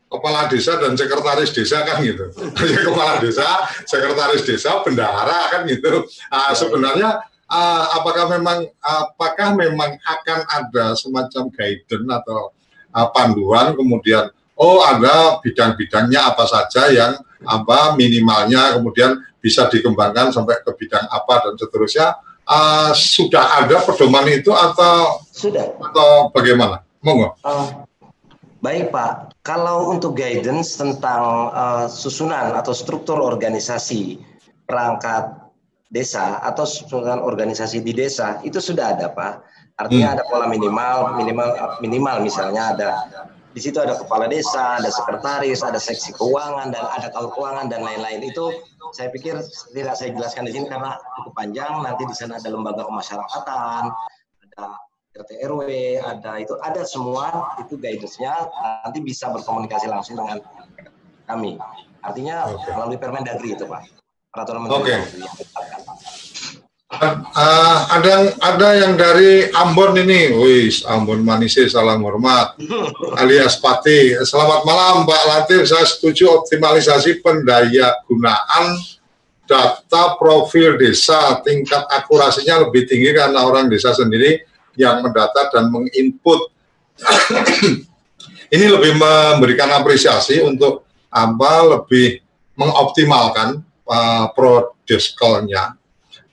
kepala desa dan sekretaris desa kan gitu. Hanya kepala desa, sekretaris desa, bendahara kan gitu. Uh, sebenarnya uh, apakah memang apakah memang akan ada semacam guidance atau uh, panduan kemudian oh ada bidang-bidangnya apa saja yang apa minimalnya kemudian bisa dikembangkan sampai ke bidang apa dan seterusnya uh, sudah ada pedoman itu atau sudah atau bagaimana? Monggo. Uh, baik Pak, kalau untuk guidance tentang uh, susunan atau struktur organisasi perangkat desa atau susunan organisasi di desa itu sudah ada Pak. Artinya hmm. ada pola minimal, minimal minimal misalnya ada di situ ada kepala desa, ada sekretaris, ada seksi keuangan dan ada kalau keuangan dan lain-lain. Itu saya pikir tidak saya jelaskan di sini karena cukup panjang. Nanti di sana ada lembaga kemasyarakatan, ada RT RW, ada itu ada semua itu guidance-nya nanti bisa berkomunikasi langsung dengan kami. Artinya okay. melalui Permendagri itu, Pak. Peraturan Menteri. Okay. Uh, ada ada yang dari Ambon ini, wis Ambon Manise salam hormat, alias Pati. Selamat malam Pak Latif, saya setuju optimalisasi pendaya gunaan data profil desa, tingkat akurasinya lebih tinggi karena orang desa sendiri yang mendata dan menginput. ini lebih memberikan apresiasi untuk apa lebih mengoptimalkan uh,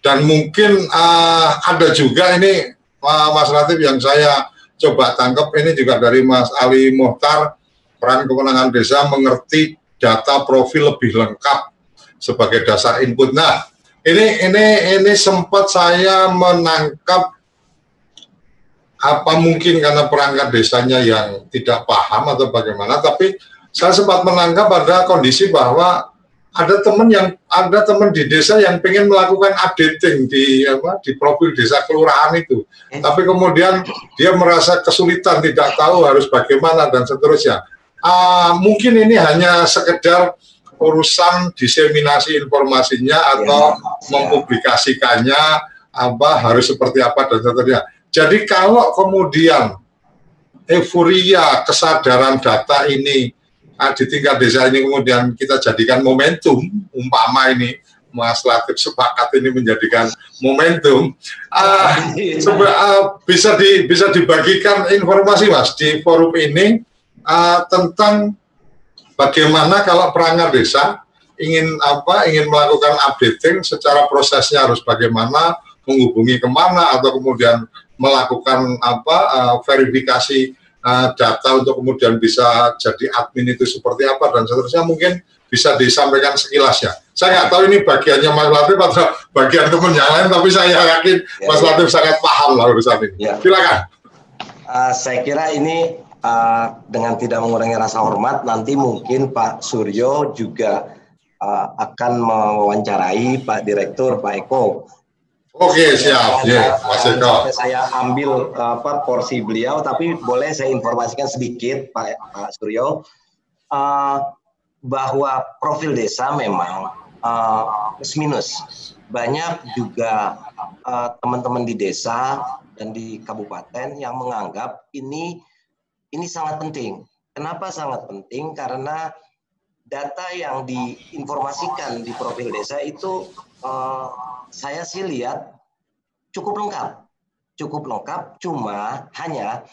dan mungkin uh, ada juga ini uh, Mas Latif yang saya coba tangkap ini juga dari Mas Ali Mohtar peran kemenangan desa mengerti data profil lebih lengkap sebagai dasar input. Nah, ini ini ini sempat saya menangkap apa mungkin karena perangkat desanya yang tidak paham atau bagaimana, tapi saya sempat menangkap ada kondisi bahwa ada teman yang ada teman di desa yang pengen melakukan updating di apa di profil desa kelurahan itu eh. tapi kemudian dia merasa kesulitan tidak tahu harus bagaimana dan seterusnya uh, mungkin ini hanya sekedar urusan diseminasi informasinya atau ya, ya. mempublikasikannya apa harus seperti apa dan seterusnya jadi kalau kemudian euforia kesadaran data ini nah, di tingkat desa ini kemudian kita jadikan momentum umpama ini Mas Latif sepakat ini menjadikan momentum uh, uh, bisa di bisa dibagikan informasi Mas di forum ini uh, tentang bagaimana kalau perangkat desa ingin apa ingin melakukan updating secara prosesnya harus bagaimana menghubungi ke mana atau kemudian melakukan apa uh, verifikasi uh, data untuk kemudian bisa jadi admin itu seperti apa dan seterusnya mungkin bisa disampaikan sekilas ya. Saya nggak tahu ini bagiannya Mas Latif atau bagian teman yang lain, tapi saya yakin ya, Mas ya. Latif sangat paham lah urusan ini. Ya. Silakan. Uh, saya kira ini uh, dengan tidak mengurangi rasa hormat, nanti mungkin Pak Suryo juga uh, akan mewawancarai Pak Direktur Pak Eko Oke siap, ya Mas Eko. Saya ambil apa porsi beliau, tapi boleh saya informasikan sedikit Pak, Pak Suryo uh, bahwa profil desa memang uh, plus minus. Banyak juga teman-teman uh, di desa dan di kabupaten yang menganggap ini ini sangat penting. Kenapa sangat penting? Karena data yang diinformasikan di profil desa itu uh, saya sih lihat cukup lengkap, cukup lengkap. Cuma hanya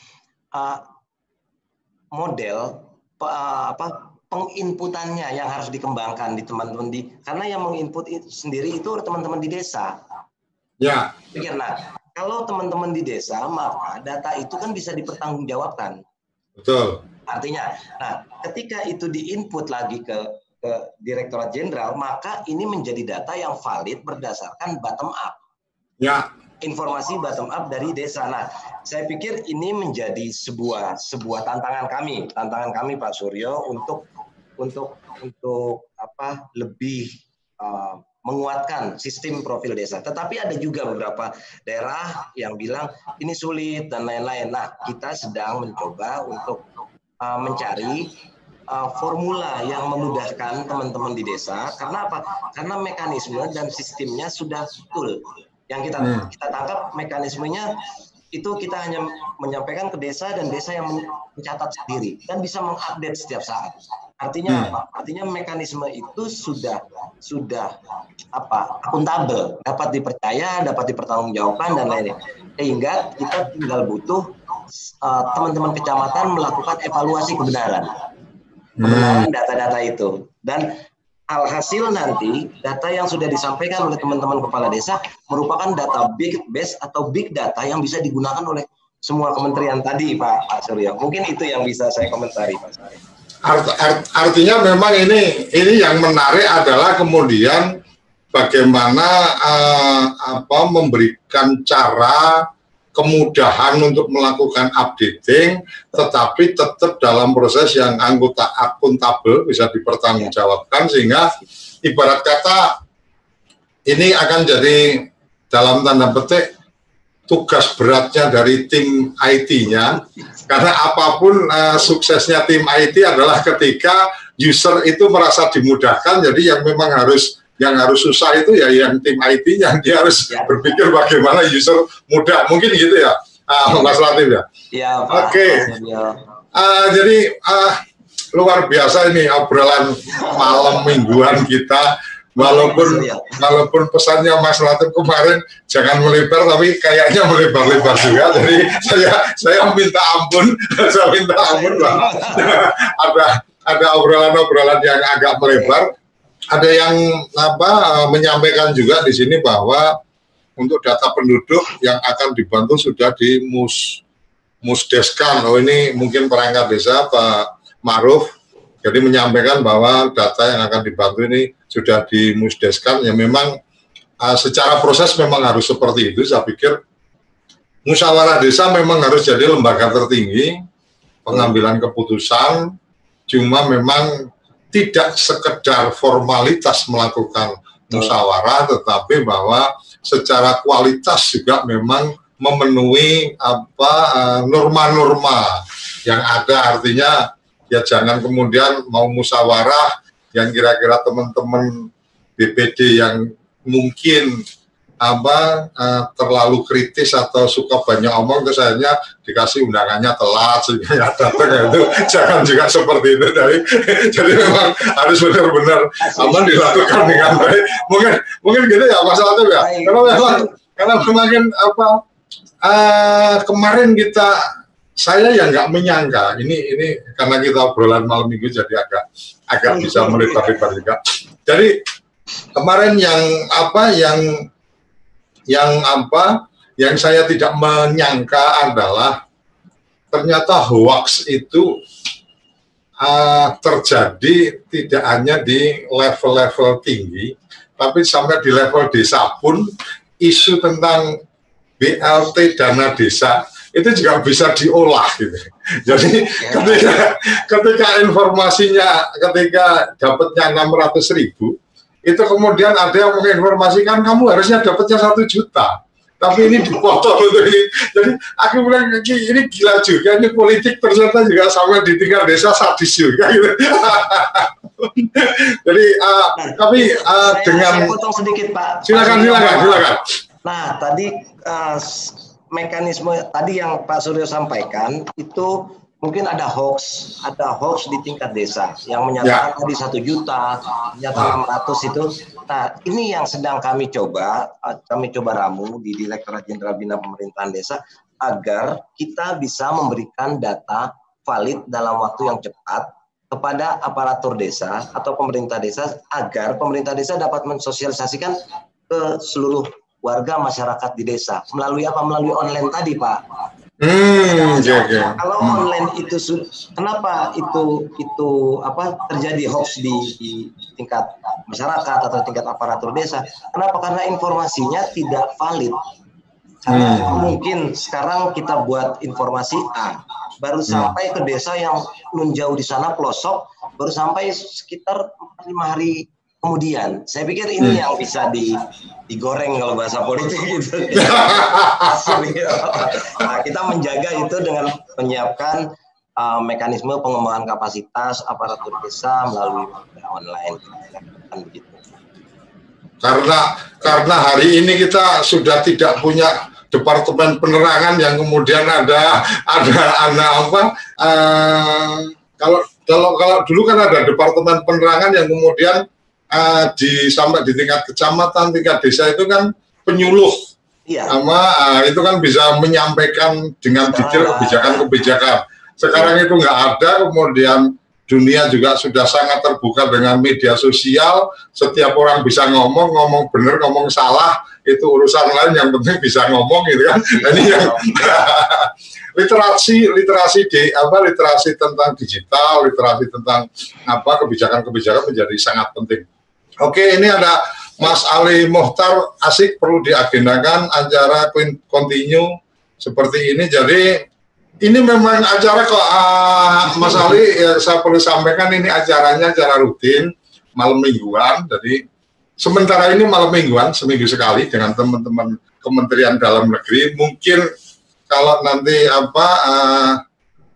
uh, model uh, apa penginputannya yang harus dikembangkan di teman-teman di karena yang menginput itu sendiri itu teman-teman di desa. Ya. Nah, kalau teman-teman di desa maka data itu kan bisa dipertanggungjawabkan. Betul. Artinya, nah ketika itu diinput lagi ke ke Direktorat Jenderal, maka ini menjadi data yang valid berdasarkan bottom up. Ya. Informasi bottom up dari desa. Nah, saya pikir ini menjadi sebuah sebuah tantangan kami, tantangan kami Pak Suryo untuk untuk untuk apa lebih uh, menguatkan sistem profil desa. Tetapi ada juga beberapa daerah yang bilang ini sulit dan lain-lain. Nah, kita sedang mencoba untuk uh, mencari uh, formula yang memudahkan teman-teman di desa. Karena apa? Karena mekanisme dan sistemnya sudah betul. Yang kita hmm. kita tangkap mekanismenya itu kita hanya menyampaikan ke desa dan desa yang mencatat sendiri dan bisa mengupdate setiap saat. Artinya hmm. apa? Artinya mekanisme itu sudah sudah apa? akuntabel, dapat dipercaya, dapat dipertanggungjawabkan dan lainnya. Sehingga kita tinggal butuh Eh, teman-teman uh, kecamatan melakukan evaluasi kebenaran kebenaran hmm. data-data itu dan alhasil nanti data yang sudah disampaikan oleh teman-teman kepala desa merupakan data big base atau big data yang bisa digunakan oleh semua kementerian tadi Pak, Pak Surya. Mungkin itu yang bisa saya komentari Pak Art, art, artinya memang ini ini yang menarik adalah kemudian bagaimana uh, apa memberikan cara kemudahan untuk melakukan updating, tetapi tetap dalam proses yang anggota akuntabel bisa dipertanggungjawabkan sehingga ibarat kata ini akan jadi dalam tanda petik tugas beratnya dari tim IT-nya karena apa pun uh, suksesnya tim IT adalah ketika user itu merasa dimudahkan jadi yang memang harus yang harus susah itu ya yang tim IT yang dia harus ya. berpikir bagaimana user mudah mungkin gitu ya uh, Mas Latif ya. Ya. Oke. Okay. Uh, jadi uh, luar biasa ini obrolan malam mingguan kita walaupun ya. walaupun pesannya Mas Latif kemarin jangan melebar tapi kayaknya melebar-lebar juga jadi saya saya minta ampun saya minta ampun lah ada ada obrolan-obrolan yang agak melebar ada yang apa eh, menyampaikan juga di sini bahwa untuk data penduduk yang akan dibantu sudah di mus musdeskan. Oh ini mungkin perangkat desa Pak Maruf jadi menyampaikan bahwa data yang akan dibantu ini sudah di musdeskan. Ya memang uh, secara proses memang harus seperti itu. Saya pikir musyawarah desa memang harus jadi lembaga tertinggi pengambilan keputusan. Cuma memang tidak sekedar formalitas melakukan musyawarah, tetapi bahwa secara kualitas juga memang memenuhi apa eh, norma-norma yang ada. Artinya ya jangan kemudian mau musyawarah yang kira-kira teman-teman BPD yang mungkin apa uh, terlalu kritis atau suka banyak omong terus akhirnya dikasih undangannya telat sehingga ya datang ya itu. Jangan juga seperti itu dari jadi memang harus benar-benar aman dilakukan dengan baik. Mungkin mungkin gitu ya masalah itu ya? Karena memang karena semakin apa uh, kemarin kita saya yang nggak menyangka ini ini karena kita obrolan malam minggu jadi agak agak bisa melebar-lebar juga. Jadi kemarin yang apa yang yang apa yang saya tidak menyangka adalah ternyata hoax itu uh, terjadi tidak hanya di level-level tinggi, tapi sampai di level desa pun isu tentang BLT dana desa itu juga bisa diolah gitu. Jadi ya. ketika ketika informasinya ketika dapatnya 600 ribu itu kemudian ada yang menginformasikan kamu harusnya dapatnya satu juta tapi ini dipotong untuk ini. Jadi aku bilang ini gila juga ini politik ternyata juga sampai di tingkat desa sadis juga gitu. Jadi uh, tapi uh, saya, dengan saya potong sedikit Pak. Silakan silakan silakan. Nah tadi uh, mekanisme tadi yang Pak Suryo sampaikan itu mungkin ada hoax, ada hoax di tingkat desa yang menyatakan ya. tadi satu juta, menyatakan enam ratus itu. Nah, ini yang sedang kami coba, eh, kami coba ramu di Direktorat Jenderal Bina Pemerintahan Desa agar kita bisa memberikan data valid dalam waktu yang cepat kepada aparatur desa atau pemerintah desa agar pemerintah desa dapat mensosialisasikan ke seluruh warga masyarakat di desa melalui apa melalui online tadi pak hmm, kalau hmm. online itu kenapa itu itu apa terjadi hoax di, di tingkat masyarakat atau tingkat aparatur desa kenapa karena informasinya tidak valid karena hmm. mungkin sekarang kita buat informasi A baru hmm. sampai ke desa yang menjauh di sana pelosok baru sampai sekitar lima hari kemudian. Saya pikir ini hmm. yang bisa di, digoreng kalau bahasa politik gitu. nah, kita menjaga itu dengan menyiapkan uh, mekanisme pengembangan kapasitas aparatur desa melalui online. begitu. Karena karena hari ini kita sudah tidak punya departemen penerangan yang kemudian ada ada ada apa uh, kalau kalau kalau dulu kan ada departemen penerangan yang kemudian uh, di sampai di tingkat kecamatan, tingkat desa itu kan penyuluh. Iya. Sama uh, itu kan bisa menyampaikan dengan detail kebijakan-kebijakan. Sekarang itu nggak ada, kemudian dunia juga sudah sangat terbuka dengan media sosial. Setiap orang bisa ngomong, ngomong benar, ngomong salah, itu urusan lain. Yang penting bisa ngomong gitu kan. Ini yang literasi, literasi di apa literasi tentang digital, literasi tentang apa kebijakan-kebijakan menjadi sangat penting. Oke, ini ada Mas Ali Mohtar asik perlu diagendakan acara continue seperti ini. Jadi ini memang acara kok uh, Mas Ali ya, saya perlu sampaikan ini acaranya acara rutin malam mingguan. Jadi sementara ini malam mingguan seminggu sekali dengan teman-teman Kementerian Dalam Negeri. Mungkin kalau nanti apa uh,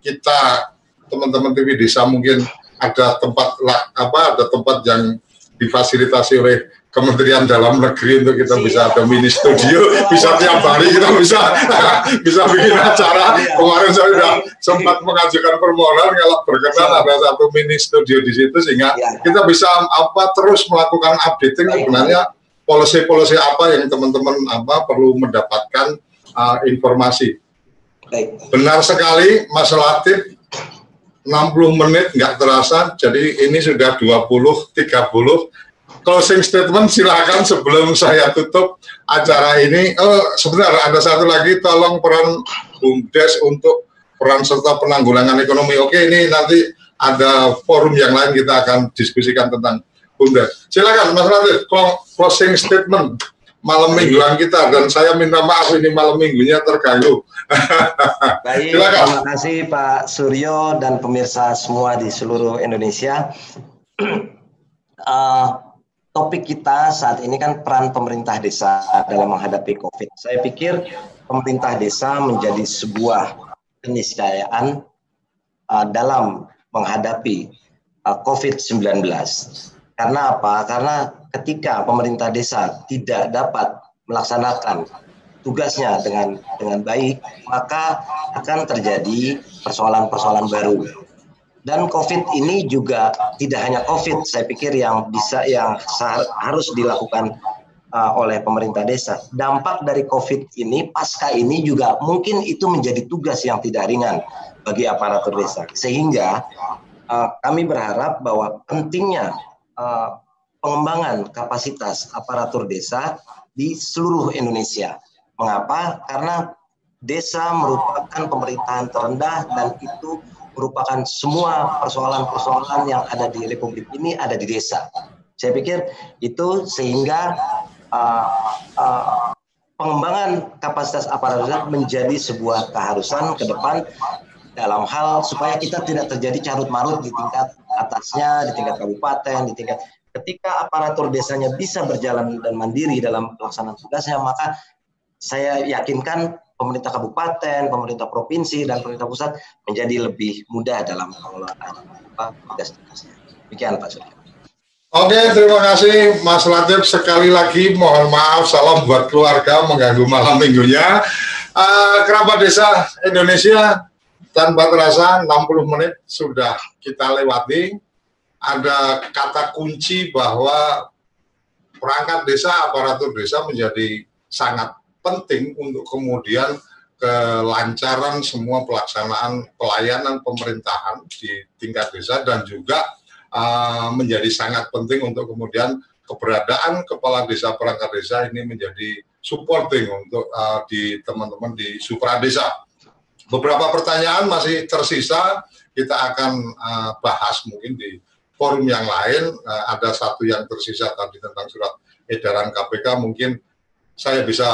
kita teman-teman TV Desa mungkin ada tempat lah apa ada tempat yang difasilitasi oleh Kementerian Dalam Negeri untuk kita bisa ada mini studio, bisa tiap hari kita bisa bisa bikin acara. Kemarin saya sudah sempat mengajukan permohonan kalau berkenan ada satu mini studio di situ sehingga kita bisa apa terus melakukan updating sebenarnya polisi-polisi apa yang teman-teman apa perlu mendapatkan uh, informasi. Benar sekali Mas Latif 60 menit nggak terasa, jadi ini sudah 20, 30. Closing statement silakan sebelum saya tutup acara ini. Oh, sebentar, ada satu lagi, tolong peran BUMDes untuk peran serta penanggulangan ekonomi. Oke, ini nanti ada forum yang lain kita akan diskusikan tentang BUMDes. Silakan, Mas Radit, closing statement malam mingguan kita dan saya minta maaf ini malam minggunya terganggu. Baik, Silakan. terima kasih Pak Suryo dan pemirsa semua di seluruh Indonesia. uh, topik kita saat ini kan peran pemerintah desa dalam menghadapi COVID. Saya pikir pemerintah desa menjadi sebuah keniscayaan uh, dalam menghadapi uh, COVID-19. Karena apa? Karena ketika pemerintah desa tidak dapat melaksanakan tugasnya dengan dengan baik, maka akan terjadi persoalan-persoalan baru. Dan COVID ini juga tidak hanya COVID, saya pikir yang bisa yang harus dilakukan uh, oleh pemerintah desa. Dampak dari COVID ini pasca ini juga mungkin itu menjadi tugas yang tidak ringan bagi aparatur desa. Sehingga uh, kami berharap bahwa pentingnya uh, pengembangan kapasitas aparatur desa di seluruh Indonesia. Mengapa? Karena desa merupakan pemerintahan terendah dan itu merupakan semua persoalan-persoalan yang ada di Republik ini ada di desa. Saya pikir itu sehingga uh, uh, pengembangan kapasitas aparatur desa menjadi sebuah keharusan ke depan dalam hal supaya kita tidak terjadi carut marut di tingkat atasnya, di tingkat kabupaten, di tingkat ketika aparatur desanya bisa berjalan dan mandiri dalam pelaksanaan tugasnya, maka saya yakinkan pemerintah kabupaten, pemerintah provinsi, dan pemerintah pusat menjadi lebih mudah dalam pengelolaan tugas-tugasnya. Demikian Pak Surya. Oke, terima kasih Mas Latif. Sekali lagi mohon maaf, salam buat keluarga mengganggu malam minggunya. Uh, kerabat desa Indonesia tanpa terasa 60 menit sudah kita lewati. Ada kata kunci bahwa perangkat desa, aparatur desa menjadi sangat penting untuk kemudian kelancaran semua pelaksanaan pelayanan pemerintahan di tingkat desa dan juga uh, menjadi sangat penting untuk kemudian keberadaan kepala desa perangkat desa ini menjadi supporting untuk uh, di teman-teman di supra desa. Beberapa pertanyaan masih tersisa, kita akan uh, bahas mungkin di forum yang lain. Uh, ada satu yang tersisa tadi tentang surat edaran KPK, mungkin saya bisa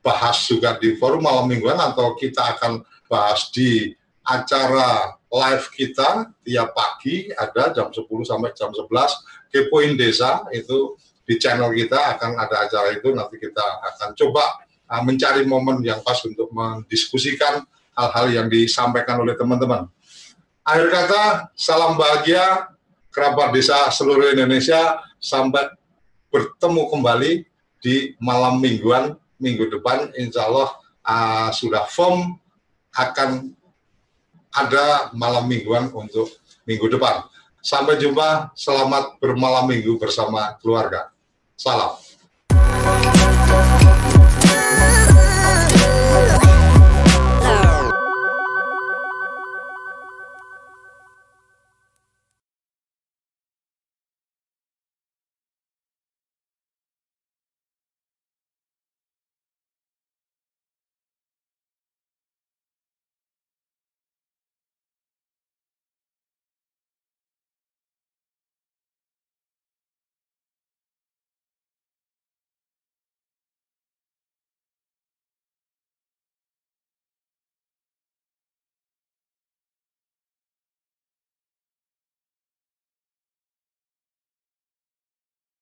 bahas juga di forum malam mingguan atau kita akan bahas di acara live kita tiap pagi ada jam 10 sampai jam 11 kepoin desa itu di channel kita akan ada acara itu nanti kita akan coba uh, mencari momen yang pas untuk mendiskusikan hal-hal yang disampaikan oleh teman-teman. Akhir kata, salam bahagia kerabat desa seluruh Indonesia sampai bertemu kembali di malam mingguan minggu depan insya Allah uh, sudah firm akan ada malam mingguan untuk minggu depan. Sampai jumpa, selamat bermalam minggu bersama keluarga. Salam.